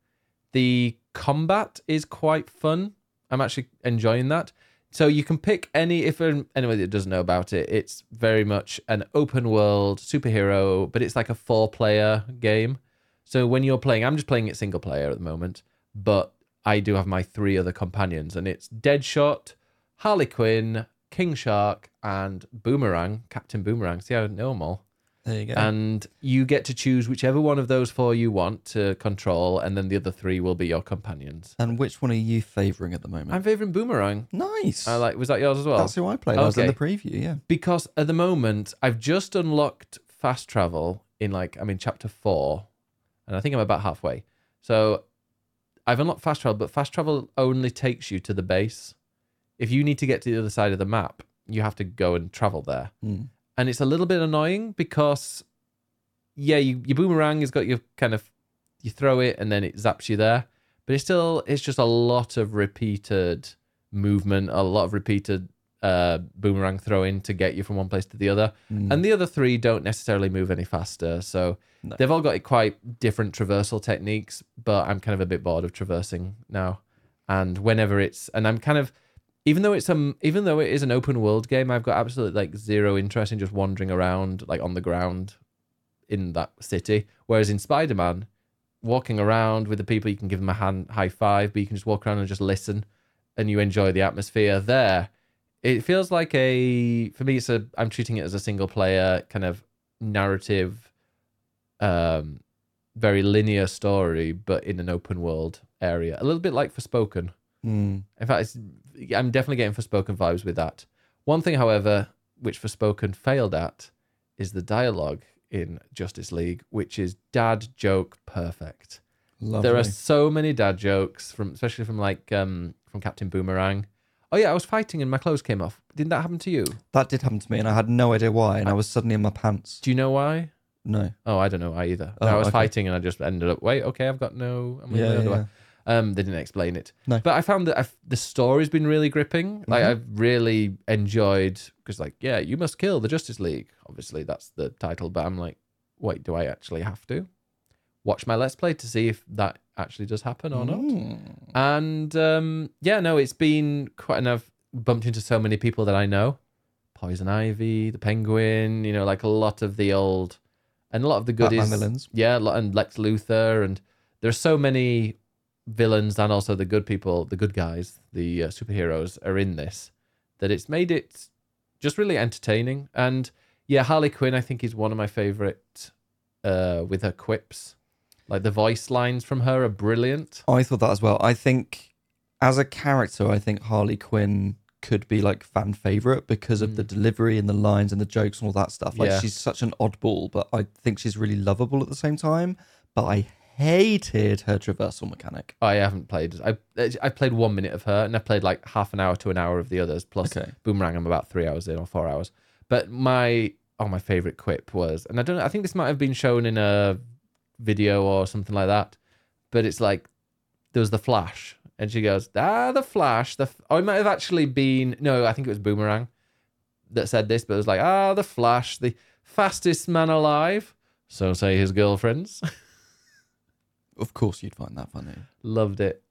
The combat is quite fun. I'm actually enjoying that. So you can pick any. If anybody that doesn't know about it, it's very much an open world superhero, but it's like a four player game. So when you're playing, I'm just playing it single player at the moment, but I do have my three other companions, and it's Deadshot, Harley Quinn, King Shark, and Boomerang, Captain Boomerang. See, I know them all.
There you go.
And you get to choose whichever one of those four you want to control, and then the other three will be your companions.
and which one are you favouring at the moment?
I'm favoring Boomerang.
nice.
I like. Was that yours as well?
That's who I played. I was in the preview, yeah.
because at the moment I've just unlocked fast travel in like I'm in chapter four, and I think I'm about halfway. So I've unlocked fast travel, but fast travel only takes you to the base. If you need to get to the other side of the map, you have to go and travel there,
Mm.
And it's a little bit annoying because, yeah, you, your boomerang has got your kind of you throw it and then it zaps you there, but it's still it's just a lot of repeated movement, a lot of repeated uh, boomerang throwing to get you from one place to the other.
Mm.
And the other three don't necessarily move any faster. So
No.
they've all got quite different traversal techniques, but I'm kind of a bit bored of traversing now. And whenever it's, and I'm kind of, even though it's um even though it is an open world game, I've got absolutely like zero interest in just wandering around like on the ground in that city. Whereas in Spider Man, walking around with the people, you can give them a hand high five, but you can just walk around and just listen, and you enjoy the atmosphere there. It feels like a for me. It's a I'm treating it as a single player kind of narrative, um, very linear story, but in an open world area. A little bit like Forspoken.
Mm.
In fact, it's, I'm definitely getting Forspoken vibes with that. One thing, however, which Forspoken failed at is the dialogue in Justice League, which is dad joke perfect.
Lovely.
There are so many dad jokes from, especially from like um from Captain Boomerang. Oh yeah, I was fighting and my clothes came off. Didn't that happen to you?
That did happen to me, and I had no idea why, and I was suddenly in my pants.
Do you know why?
No.
Oh, I don't know why either.
Oh,
I was
okay.
fighting and I just ended up. Wait, okay, I've got no. I'm
Yeah, yeah.
Um, they didn't explain it.
No.
But I found that I've, the story's been really gripping. Like
Mhm.
I've really enjoyed because, like, yeah, you must kill the Justice League. Obviously, that's the title. But I'm like, wait, do I actually have to watch my Let's Play to see if that actually does happen or not?
Mm.
And um, yeah, no, it's been quite. And I've bumped into so many people that I know. Poison Ivy, the Penguin, you know, like a lot of the old, and a lot of the
Batman
goodies.
villains.
Yeah, a lot- and Lex Luthor, and there's so many villains and also the good people, the good guys, the uh, superheroes are in this that it's made it just really entertaining. And yeah, Harley Quinn, I think, is one of my favorite uh, with her quips. Like the voice lines from her are brilliant.
I thought that as well. I think as a character, I think Harley Quinn could be like fan favorite because of the delivery and the lines and the jokes and all that stuff. Like
Mm. Yeah.
she's such an oddball, but I think she's really lovable at the same time. But I hated her traversal mechanic.
I haven't played. I I played one minute of her, and I played like half an hour to an hour of the others. Plus
Okay.
Boomerang, I'm about three hours in or four hours. But my oh, my favorite quip was, and I don't. know, I think this might have been shown in a video or something like that. But it's like there was the Flash, and she goes, "Ah, the Flash." The f-" oh, it might have actually been no. I think it was Boomerang that said this, but it was like, "Ah, the Flash, the fastest man alive." So say his girlfriends.
Of course, you'd find that funny.
Loved it.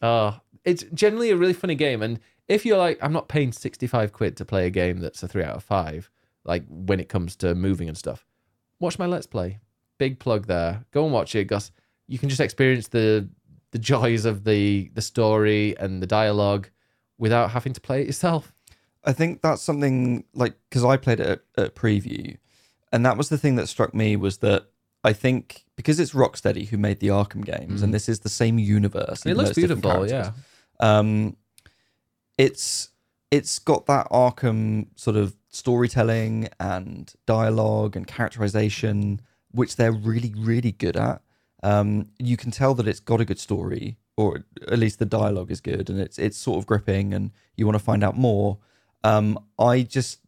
Oh, it's generally a really funny game. And if you're like, I'm not paying 65 quid to play a game that's a three out of five, like when it comes to moving and stuff, watch my Let's Play. Big plug there. Go and watch it Gus. you can just experience the the joys of the the story and the dialogue without having to play it yourself.
I think that's something like because I played it at, at preview, and that was the thing that struck me was that I think because it's Rocksteady who made the Arkham games, and this is the same universe.
Mm. it looks beautiful, yeah.
um, it's it's got that Arkham sort of storytelling and dialogue and characterization, which they're really really good at. Um, you can tell that it's got a good story, or at least the dialogue is good, and it's it's sort of gripping, and you want to find out more. Um, I just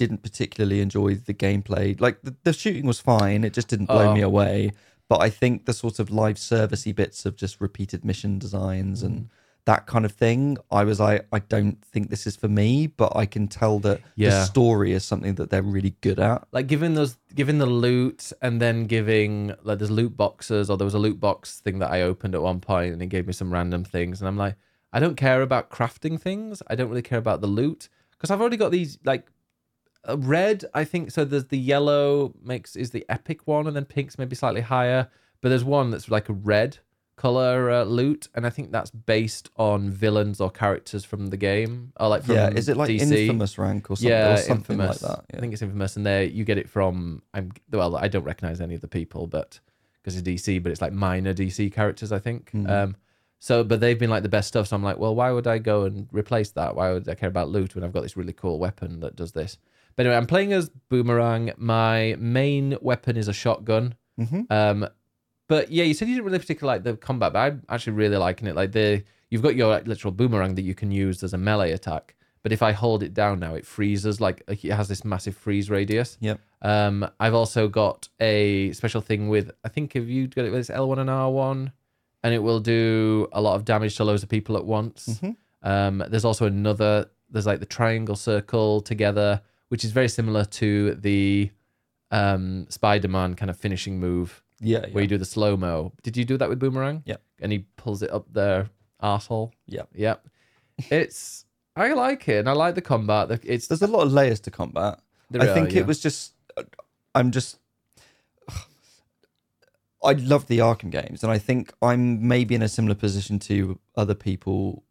didn't particularly enjoy the gameplay. Like the, the shooting was fine; it just didn't blow
Oh.
me away. But I think the sort of live servicey bits of just repeated mission designs and mm. that kind of thing, I was like, I don't think this is for me. But I can tell that the story is something that they're really good at.
like giving those giving the loot and then giving like there's loot boxes or there was a loot box thing that I opened at one point and it gave me some random things and I'm like I don't care about crafting things I don't really care about the loot because I've already got these like uh, red I think so there's the yellow makes is the epic one and then pink's maybe slightly higher but there's one that's like a red color uh, loot and I think that's based on villains or characters from the game or like from
yeah, is it like
DC
infamous rank or something,
yeah,
or something
infamous.
like that? Yeah.
I think it's infamous, and there you get it from. I'm well, I don't recognize any of the people, but because it's DC, but it's like minor DC characters, I think.
Mhm.
Um, so, but they've been like the best stuff. So I'm like, well, why would I go and replace that? Why would I care about loot when I've got this really cool weapon that does this? But anyway, I'm playing as Boomerang. My main weapon is a shotgun.
Mhm.
Um, but yeah, you said you didn't really particularly like the combat, but I'm actually really liking it. Like the you've got your like, literal boomerang that you can use as a melee attack, but if I hold it down now, it freezes. Like it has this massive freeze radius.
Yep.
Um, I've also got a special thing with I think if you got it with this L1 and R1, and it will do a lot of damage to loads of people at once.
Mhm.
Um, there's also another. There's like the triangle circle together, which is very similar to the um, Spider-Man kind of finishing move
Yeah,
where you do the slow mo. Did you do that with Boomerang?
Yep.
And he pulls it up their asshole.
Yep.
Yep. It's I like it, and I like the combat. It's
There's a lot of layers to combat.
There
I
are,
think
yeah.
it was just. I'm just. I love the Arkham games, and I think I'm maybe in a similar position to other people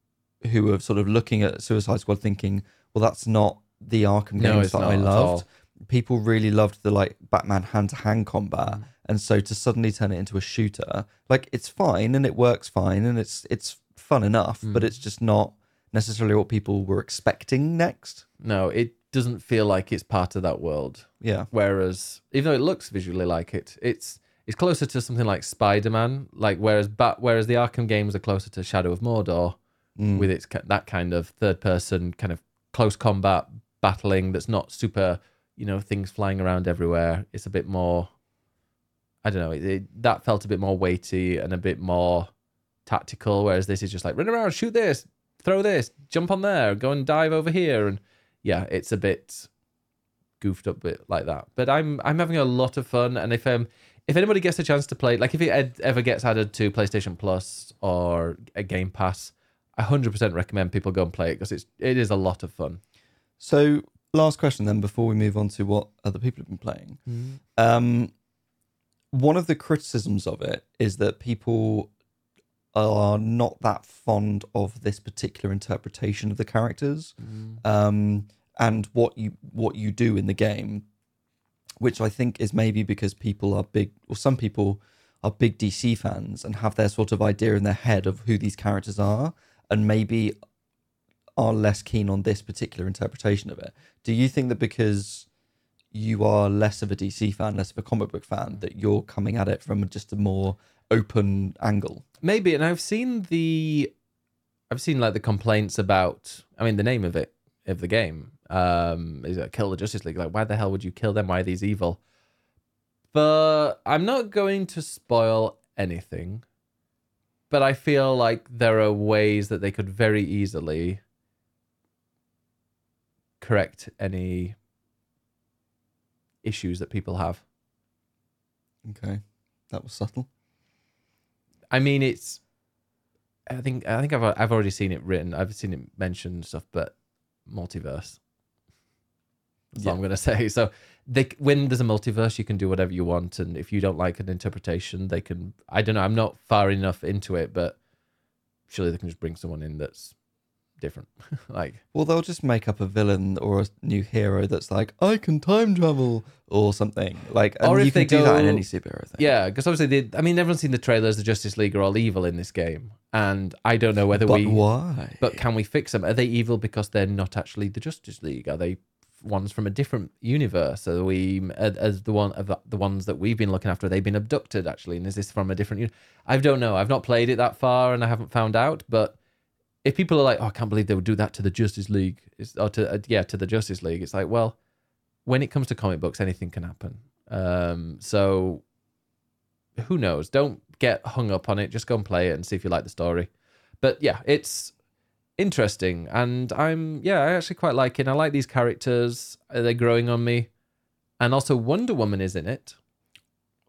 who are sort of looking at Suicide Squad, thinking, "Well, that's not the Arkham
No,
games that I loved." People really loved the like Batman hand to hand combat,
Mm.
and so to suddenly turn it into a shooter, like it's fine and it works fine and it's it's fun enough, but
Mm.
it's just not necessarily what people were expecting next.
no, it doesn't feel like it's part of that world.
Yeah.
Whereas, even though it looks visually like it, it's it's closer to something like Spider Man. Like whereas Bat, whereas the Arkham games are closer to Shadow of Mordor,
Mm.
with its that kind of third person kind of close combat battling that's not super, you know, things flying around everywhere. It's a bit more. I don't know. It, it, that felt a bit more weighty and a bit more tactical, whereas this is just like run around, shoot this, throw this, jump on there, go and dive over here, and yeah, it's a bit goofed up bit like that. But I'm I'm having a lot of fun, and if um if anybody gets a chance to play, like if it ed- ever gets added to PlayStation Plus or a Game Pass, I hundred percent recommend people go and play it because it's it is a lot of fun.
So, last question then before we move on to what other people have been playing. Um, one of the criticisms of it is that people are not that fond of this particular interpretation of the characters um, and what you what you do in the game, which I think is maybe because people are big, or some people are big DC fans and have their sort of idea in their head of who these characters are, and maybe are less keen on this particular interpretation of it. Do you think that because you are less of a DC fan, less of a comic book fan, that you're coming at it from just a more open angle?
Maybe, and I've seen the, I've seen like the complaints about. I mean, the name of it of the game um, is it kill the Justice League. Like, why the hell would you kill them? Why are these evil? But I'm not going to spoil anything. But I feel like there are ways that they could very easily correct any issues that people have.
Okay, that was subtle.
I mean, it's. I think I think I've I've already seen it written. I've seen it mentioned and stuff, but multiverse. That's all I'm gonna say. So they when there's a multiverse, you can do whatever you want, and if you don't like an interpretation, they can. I don't know. I'm not far enough into it, but surely they can just bring someone in that's different. like
Well, they'll just make up a villain or a new hero that's like, I can time travel or something. Like, and
Or
you
if
can
they
do that in any superhero thing.
yeah, because obviously they. I mean, everyone's seen the trailers. The Justice League are all evil in this game, and I don't know whether
but
we.
why?
But can we fix them? Are they evil because they're not actually the Justice League? Are they ones from a different universe? Are we as the one of the- ones that we've been looking after? They've they been abducted actually? And is this from a different? I don't know. I've not played it that far, and I haven't found out. But if people are like, "Oh, I can't believe they would do that to the Justice League," it's, or to uh, yeah, to the Justice League, it's like, well, when it comes to comic books, anything can happen. Um, so who knows? Don't get hung up on it. Just go and play it and see if you like the story. But yeah, it's interesting, and I'm yeah, I actually quite like it. I like these characters; Uh, they're growing on me, and also Wonder Woman is in it.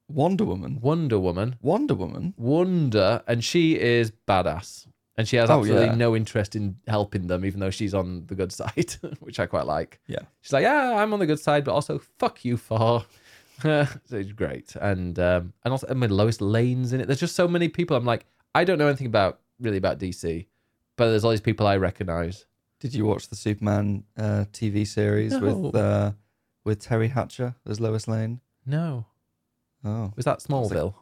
Wonder Woman.
Wonder Woman,
Wonder Woman.
Wonder, and she is badass, and she has
Oh,
absolutely
yeah.
no interest in helping them, even though she's on the good side, which I quite like.
Yeah.
She's like, yeah, I'm on the good side, but also fuck you for. so it's great, and um, and also I mean Lois Lane's in it. There's just so many people. I'm like, I don't know anything about really about DC, but there's all these people I recognize.
Did you watch the Superman uh, TV series
No.
with uh, with Teri Hatcher as Lois Lane?
No,
Oh
was that Smallville?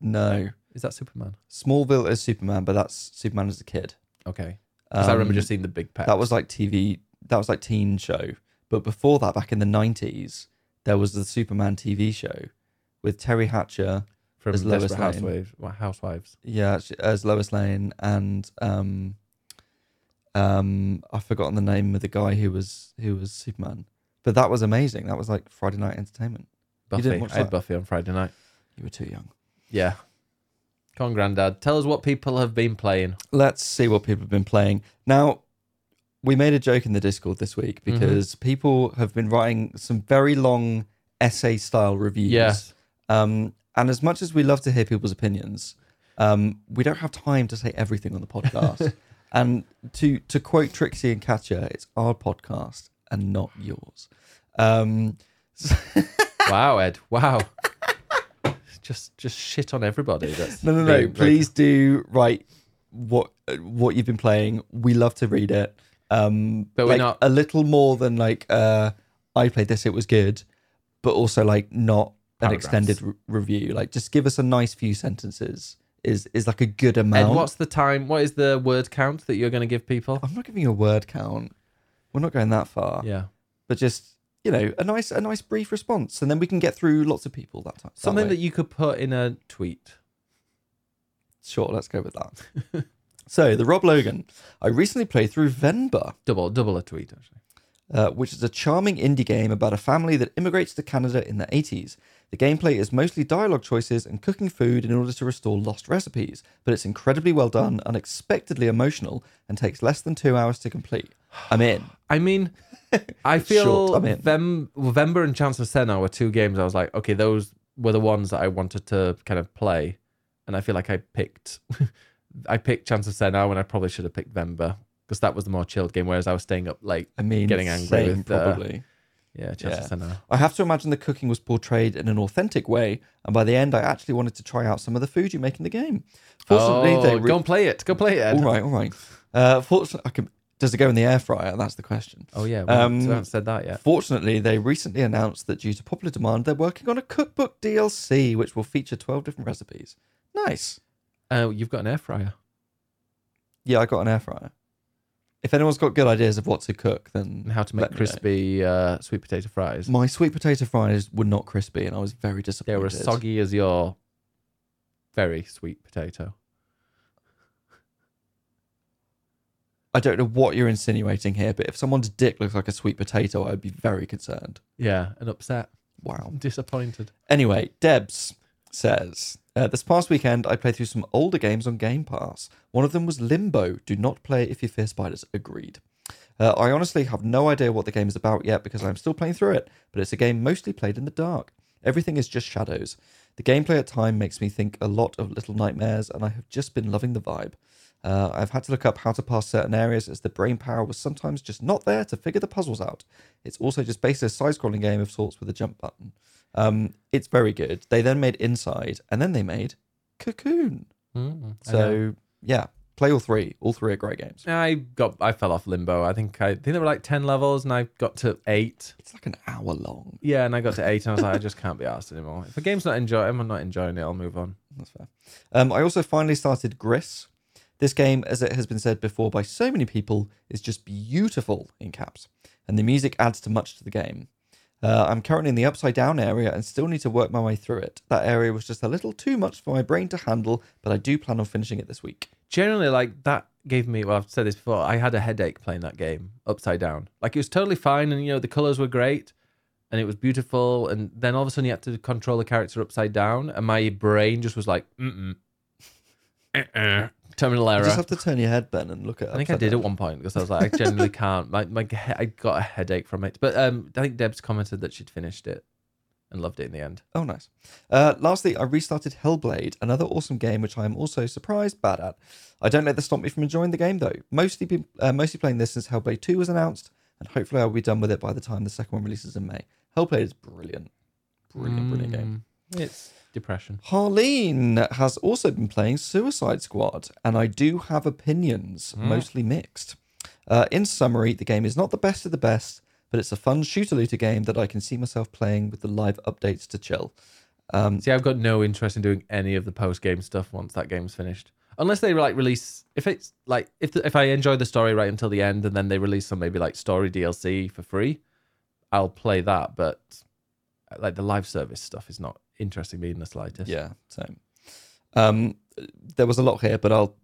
no,
Is that Superman?
Smallville is Superman, but that's Superman as a kid.
Okay, because I remember
Um,
just seeing the big pet.
that was like TV. That was like teen show. But before that, back in the nineties, there was the Superman TV show with Teri Hatcher,
from
as Lois
Desperate
Lane.
Housewives. well, Housewives.
yeah, she- as Lois Lane, and um, um, I've forgotten the name of the guy who was who was Superman. But that was amazing. That was like Friday night entertainment. You
Buffy.
didn't watch
I had
that?
Buffy on Friday night.
You were too young.
Yeah. Come on, Grandad. Tell us what people have been playing.
let's see what people have been playing. Now, we made a joke in the Discord this week
Mm-hmm.
because people have been writing some very long essay style reviews.
Yes.
Um, and as much as we love to hear people's opinions, um, we don't have time to say everything on the podcast. And to to quote Trixie and Katya, it's our podcast and not yours. Um,
Wow, Ed. Wow. Just just shit on everybody. That's
no, no, no. Please do write what what you've been playing. We love to read it. Um,
But we're
like,
not-
a little more than like uh, I played this. It was good, but also like not an extended re- review. Like just give us a nice few sentences. Is is like a good
amount.
amount.
what's the time? What is the word count that you're going to give people?
I'm not giving you a word count. We're not going that far.
Yeah.
But just you know a nice a nice brief response, and then we can get through lots of people that time.
Something
way.
that you could put in a tweet.
Sure, let's go with that. so, the Rob Logan. I recently played through Venba,
Double double a tweet actually.
uh, which is a charming indie game about a family that immigrates to Canada in the 80s. The gameplay is mostly dialogue choices and cooking food in order to restore lost recipes, but it's incredibly well done, unexpectedly emotional, and takes less than two hours to complete. I'm in.
I mean, I feel
short, I'm in.
Vem, Venba and Chants of Sennaar were two games I was like, okay, those were the ones that I wanted to kind of play. And I feel like I picked I picked Chants of Sennaar when I probably should have picked Venba because that was the more chilled game, whereas I was staying up late.
I mean,
Getting angry with, uh,
probably.
Chance
Yeah.
Senna.
I have to imagine the cooking was portrayed in an authentic way, and by the end, I actually wanted to try out some of the food you make in the game. Fortunately,
oh,
they re-
go and play it. Go play it. Ed.
all right, all right. Uh, fortunately, I can, does it go in the air fryer? That's the question.
Oh yeah, we
Um,
haven't said that yet.
Fortunately, they recently announced that due to popular demand, they're working on a cookbook DLC which will feature 12 different recipes. Nice.
Uh, you've got an air fryer.
Yeah, I got an air fryer. If anyone's got good ideas of what to cook, then
how to
let
make
me know.
crispy uh, sweet potato fries.
My sweet potato fries were not crispy, and I was very disappointed.
They
disappointed.
were as soggy as your very sweet potato.
I don't know what you're insinuating here, but if someone's dick looks like a sweet potato, I'd be very concerned.
Yeah, and upset.
Wow.
Disappointed.
Anyway, Debs says uh, this past weekend I played through some older games on Game Pass. One of them was Limbo. Do not play if you fear spiders. Agreed. Uh, I honestly have no idea what the game is about yet because I'm still playing through it, but it's a game mostly played in the dark. Everything is just shadows. The gameplay at time makes me think a lot of Little Nightmares, and I have just been loving the vibe. Uh, I've had to look up how to pass certain areas as the brain power was sometimes just not there to figure the puzzles out. It's also just basically a side scrolling game of sorts with a jump button. Um, it's very good. They then made Inside, and then they made Cocoon.
Mm,
So, yeah, play all three. All three are great games.
I got I fell off limbo. I think I, think there were like ten levels, and I got to eight.
It's like an hour long.
Yeah, and I got to eight, and I was like, I just can't be asked anymore. If a game's not enjoying, I'm not enjoying it. I'll move on.
That's fair. Um, I also finally started Gris. This game, as it has been said before by so many people, is just beautiful in caps, and the music adds to much to the game. Uh, I'm currently in the upside down area and still need to work my way through it. That area was just a little too much for my brain to handle, but I do plan on finishing it this week.
Generally, like that gave me. Well, I've said this before. I had a headache playing that game upside down. Like it was totally fine, and you know the colors were great, and it was beautiful, and then all of a sudden you had to control the character upside down, and my brain just was like, mm mm, terminal error.
You just have to turn your head, Ben, and look at.
I think I did
down.
at one point because I was like, I genuinely can't. My my he- I got a headache from it. But um, I think Deb's commented that she'd finished it and loved it in the end.
Oh, nice. Uh, lastly, I restarted Hellblade, another awesome game which I am also surprised bad at. I don't let this stop me from enjoying the game though. Mostly, be, uh, mostly playing this since Hellblade 2 was announced, and hopefully I'll be done with it by the time the second one releases in May. Hellblade is brilliant, brilliant, brilliant game.
Mm, It's depression.
Harleen has also been playing Suicide Squad, and I do have opinions, mostly mixed. Uh, in summary, the game is not the best of the best, but it's a fun shooter looter game that I can see myself playing with the live updates to chill. Um,
See, I've got no interest in doing any of the post game stuff once that game's finished. Unless they like release, if it's like if the, if I enjoy the story right until the end, and then they release some maybe like story DLC for free, I'll play that. But like the live service stuff is not interesting me in the slightest.
Yeah, same. Um, there was a lot here, but I'll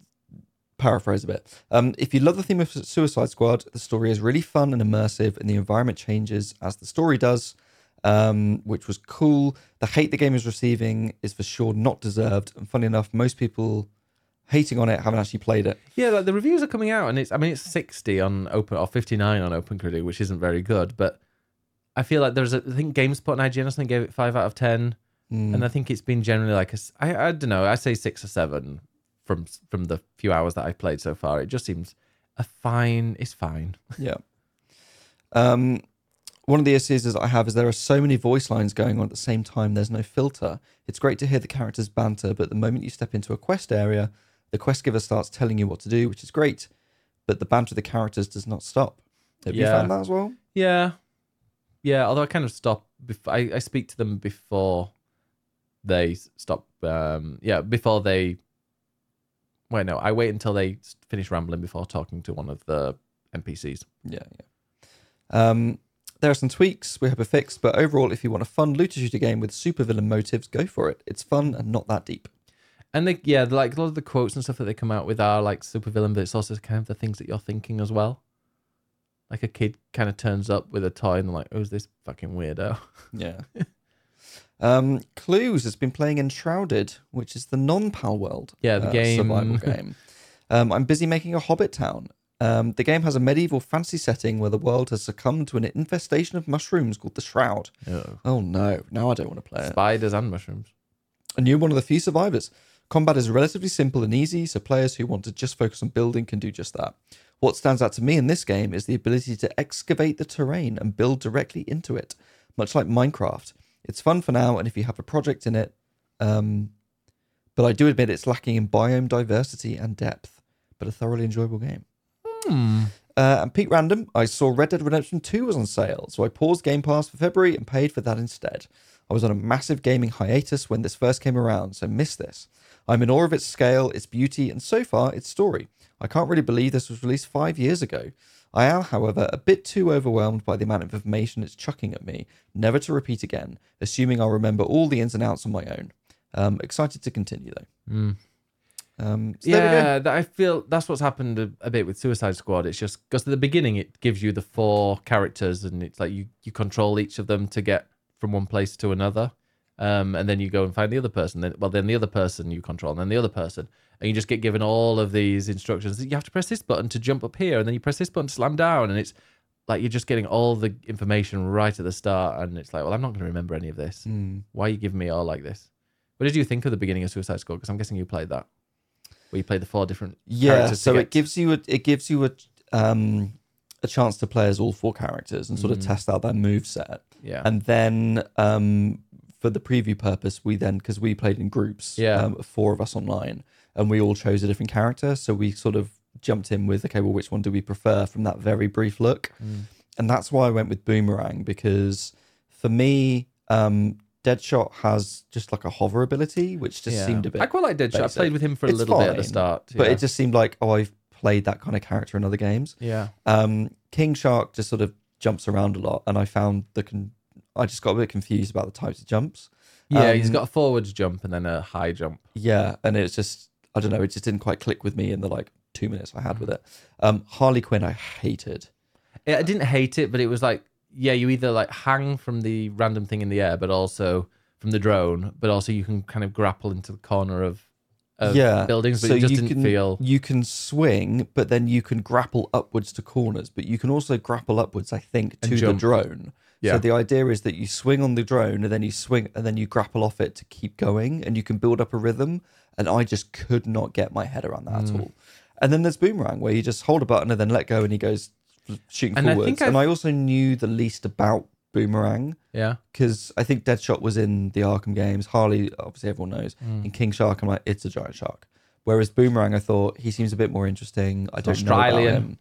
paraphrase a bit. Um, if you love the theme of Suicide Squad, the story is really fun and immersive, and the environment changes as the story does, um, which was cool. The hate the game is receiving is for sure not deserved, and funny enough, most people hating on it haven't actually played it.
Yeah, like the reviews are coming out, and it's I mean it's sixty on open or fifty nine on OpenCritic, which isn't very good. But I feel like there's a I think GameSpot and IGN or something gave it five out of ten,
Mm.
and I think it's been generally like a I I don't know I say six or seven from from the few hours that I've played so far. It just seems a fine. It's fine.
Yeah. Um, one of the issues I have is there are so many voice lines going on at the same time. There's no filter. It's great to hear the characters banter, but the moment you step into a quest area, the quest giver starts telling you what to do, which is great. But the banter of the characters does not stop. Have you found that as well?
Yeah, yeah. Although I kind of stop. Bef- I I speak to them before they stop. Um, yeah, before they. Wait, no. I wait until they finish rambling before talking to one of the NPCs.
Yeah, yeah. Um, there are some tweaks we hope are fixed, but overall, if you want a fun looter shooter game with supervillain motives, go for it. It's fun and not that deep.
And they, yeah, like a lot of the quotes and stuff that they come out with are like supervillain, but it's also kind of the things that you're thinking as well. Like a kid kind of turns up with a toy and they're like, "Who's this fucking weirdo?"
Yeah. Um, Clues has been playing Enshrouded, which is the non-Palworld
Yeah, the
uh,
game.
survival game. Um, I'm busy making a Hobbit town. Um, the game has a medieval fantasy setting where the world has succumbed to an infestation of mushrooms called the Shroud.
Oh.
Oh no! Now I don't want to play it.
Spiders and mushrooms.
And you're one of the few survivors. Combat is relatively simple and easy, so players who want to just focus on building can do just that. What stands out to me in this game is the ability to excavate the terrain and build directly into it, much like Minecraft. It's fun for now, and if you have a project in it, um, but I do admit it's lacking in biome diversity and depth, but a thoroughly enjoyable game.
Hmm.
Uh, and Pete Random, I saw Red Dead Redemption 2 was on sale, so I paused Game Pass for February and paid for that instead. I was on a massive gaming hiatus when this first came around, so missed this. I'm in awe of its scale, its beauty, and so far, its story. I can't really believe this was released five years ago. I am, however, a bit too overwhelmed by the amount of information it's chucking at me, never to repeat again, assuming I'll remember all the ins and outs on my own. Um, excited to continue, though.
Mm.
Um, so there we go.
Yeah, that I feel that's what's happened a, a bit with Suicide Squad. It's just because at the beginning it gives you the four characters, and it's like you you control each of them to get from one place to another, um, and then you go and find the other person. Then well, then the other person you control, and then the other person, and you just get given all of these instructions. You have to press this button to jump up here, and then you press this button to slam down, and it's like you're just getting all the information right at the start, and it's like, well, I'm not going to remember any of this.
Hmm.
Why are you giving me all like this? What did you think of the beginning of Suicide Squad? Because I'm guessing you played that, where you played the four different
Yeah, so
get-
it gives you a it gives you a um a chance to play as all four characters and sort of
Mm.
test out their move set.
yeah
And then um for the preview purpose, we then because we played in groups,
Yeah.
um, four of us online, and we all chose a different character. So we sort of jumped in with okay, well, which one do we prefer from that very brief look?
Mm.
And that's why I went with Boomerang because for me, um, Deadshot has just like a hover ability, which just
Yeah.
seemed a bit
I quite like Deadshot. I
basic.
played with him for a
It's
little bit at the
fine,
start,
but it just seemed like oh i've played that kind of character in other games
yeah,
um king shark just sort of jumps around a lot and i found the con- i just got a bit confused about the types of jumps
yeah. he's got a forwards jump and then a high jump.
yeah and it's just i don't know it just didn't quite click with me in the like two minutes i had with it um harley quinn i hated
I didn't hate it, but it was like, yeah, you either like hang from the random thing in the air, but also from the drone, but also you can kind of grapple into the corner of, of
yeah
buildings, but
so
it just
you
didn't
can
feel.
you can swing but then you can grapple upwards to corners but you can also grapple upwards i think to the drone
Yeah.
So the idea is that you swing on the drone and then you swing and then you grapple off it to keep going and you can build up a rhythm. And I just could not get my head around that
Mm.
at all. And then there's Boomerang where you just hold a button and then let go and he goes shooting
And I
forwards.
think
and
I've-
also knew the least about Boomerang
Yeah,
because I think Deadshot was in the Arkham games. Harley, obviously, everyone knows.
Mm.
In King Shark, I'm like, it's a giant shark. Whereas Boomerang, I thought he seems a bit more interesting. I don't know about him.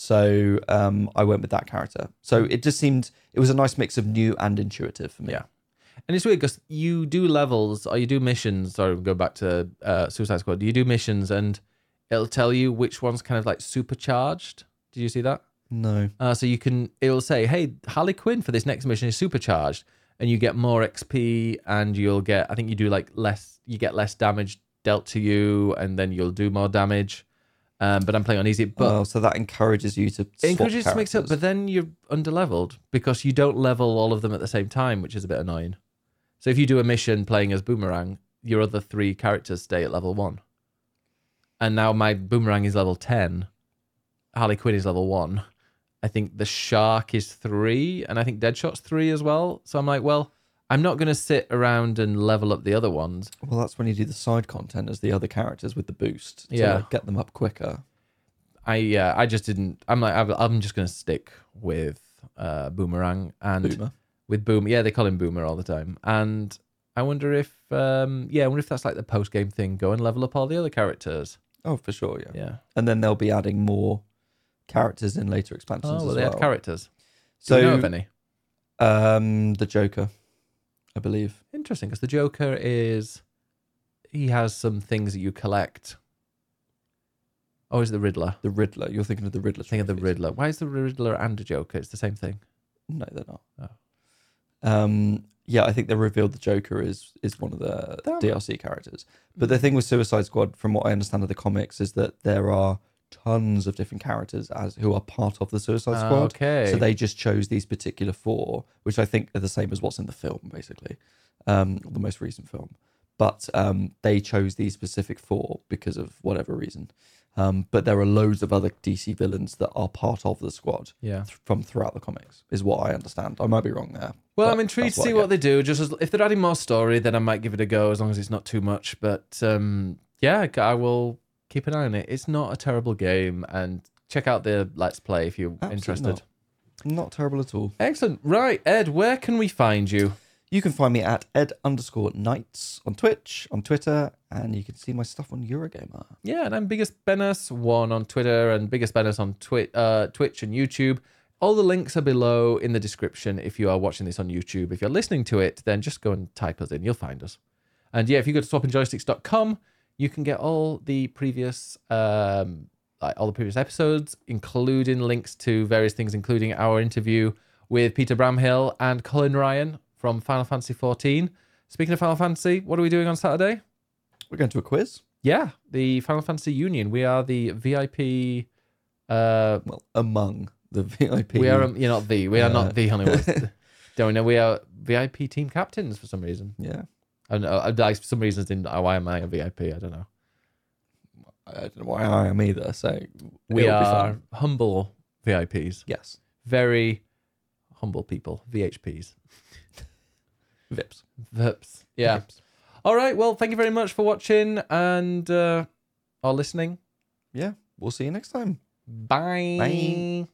So um, I went with that character. So it just seemed it was a nice mix of new and intuitive for me.
Yeah. And it's weird because you do levels or you do missions. Sorry, go back to uh, Suicide Squad. Do you do missions and it'll tell you which one's kind of like supercharged. Did you see that?
No.
Uh, so you can, it'll say, hey, Harley Quinn for this next mission is supercharged. And you get more XP and you'll get, I think you do like less, you get less damage dealt to you and then you'll do more damage. Um, but I'm playing on easy. But
oh, so that encourages you to.
it encourages you to mix up, but then you're underleveled because you don't level all of them at the same time, which is a bit annoying. So if you do a mission playing as Boomerang, your other three characters stay at level one. And now my Boomerang is level 10. Harley Quinn is level one. I think the Shark is three, and I think Deadshot's three as well. So I'm like, well, I'm not going to sit around and level up the other ones.
Well, that's when you do the side content as the other characters with the boost to
Yeah.
like, get them up quicker.
I yeah, I just didn't. I'm like, I'm- I'm just going to stick with uh, Boomerang and
Boomer.
with Boom. Yeah, they call him Boomer all the time. And I wonder if, um, yeah, I wonder if that's like the post game thing. Go and level up all the other characters.
Oh, for sure, yeah.
Yeah.
And then they'll be adding more characters in later expansions
Oh, well,
as
they
well.
had characters. Do
so,
you know of any?
um, the Joker, I believe.
Interesting, because the Joker is he has some things that you collect. Oh, is it the Riddler?
The Riddler. You're thinking of the Riddler.
Think of the. Riddler. Why is the Riddler and a Joker? It's the same thing.
No, they're not.
Oh.
Um, yeah, I think they revealed the Joker is is one of the
Damn.
DLC characters. But the thing with Suicide Squad, from what I understand of the comics, is that there are tons of different characters as who are part of the Suicide Squad.
okay.
So they just chose these particular four, which I think are the same as what's in the film, basically, um, the most recent film. But um, they chose these specific four because of whatever reason. Um, but there are loads of other DC villains that are part of the squad
yeah.
th- from throughout the comics, is what I understand. I might be wrong there.
Well, I'm intrigued to see what they do. Just as, if they're adding more story, then I might give it a go as long as it's not too much. But um, yeah, I will keep an eye on it. It's not a terrible game, and check out the Let's Play if you're
Absolutely
interested.
Not. Not terrible at all.
Excellent. Right, Ed, where can we find you?
You can find me at ed underscore knights on Twitch, on Twitter, and you can see my stuff on Eurogamer.
Yeah, and I'm Biggest Bennis one on Twitter and Biggest Bennis on Twi- uh, Twitch and YouTube. All the links are below in the description if you are watching this on YouTube. If you're listening to it, then just go and type us in. You'll find us. And yeah, if you go to swappingjoysticks.com, you can get all the previous um, like all the previous episodes, including links to various things, including our interview with Peter Bramhill and Colin Ryan from Final Fantasy 14. Speaking of Final Fantasy, what are we doing on Saturday?
We're going to a quiz.
Yeah, the Final Fantasy Union. We are the VIP. Uh,
Well, among the VIP.
we are. um, You're not the. We are
Uh,
not the only ones. Don't know. We are VIP team captains for some reason.
Yeah.
I don't. I, for some reasons, didn't. Why am I a VIP? I don't know.
I don't know why I am either. So
We are humble VIPs.
Yes.
Very humble people. VHPs.
Vips.
VIPs. Yeah.
Vips.
All right. Well, thank you very much for watching and uh, or listening.
Yeah. We'll see you next time.
Bye.
Bye.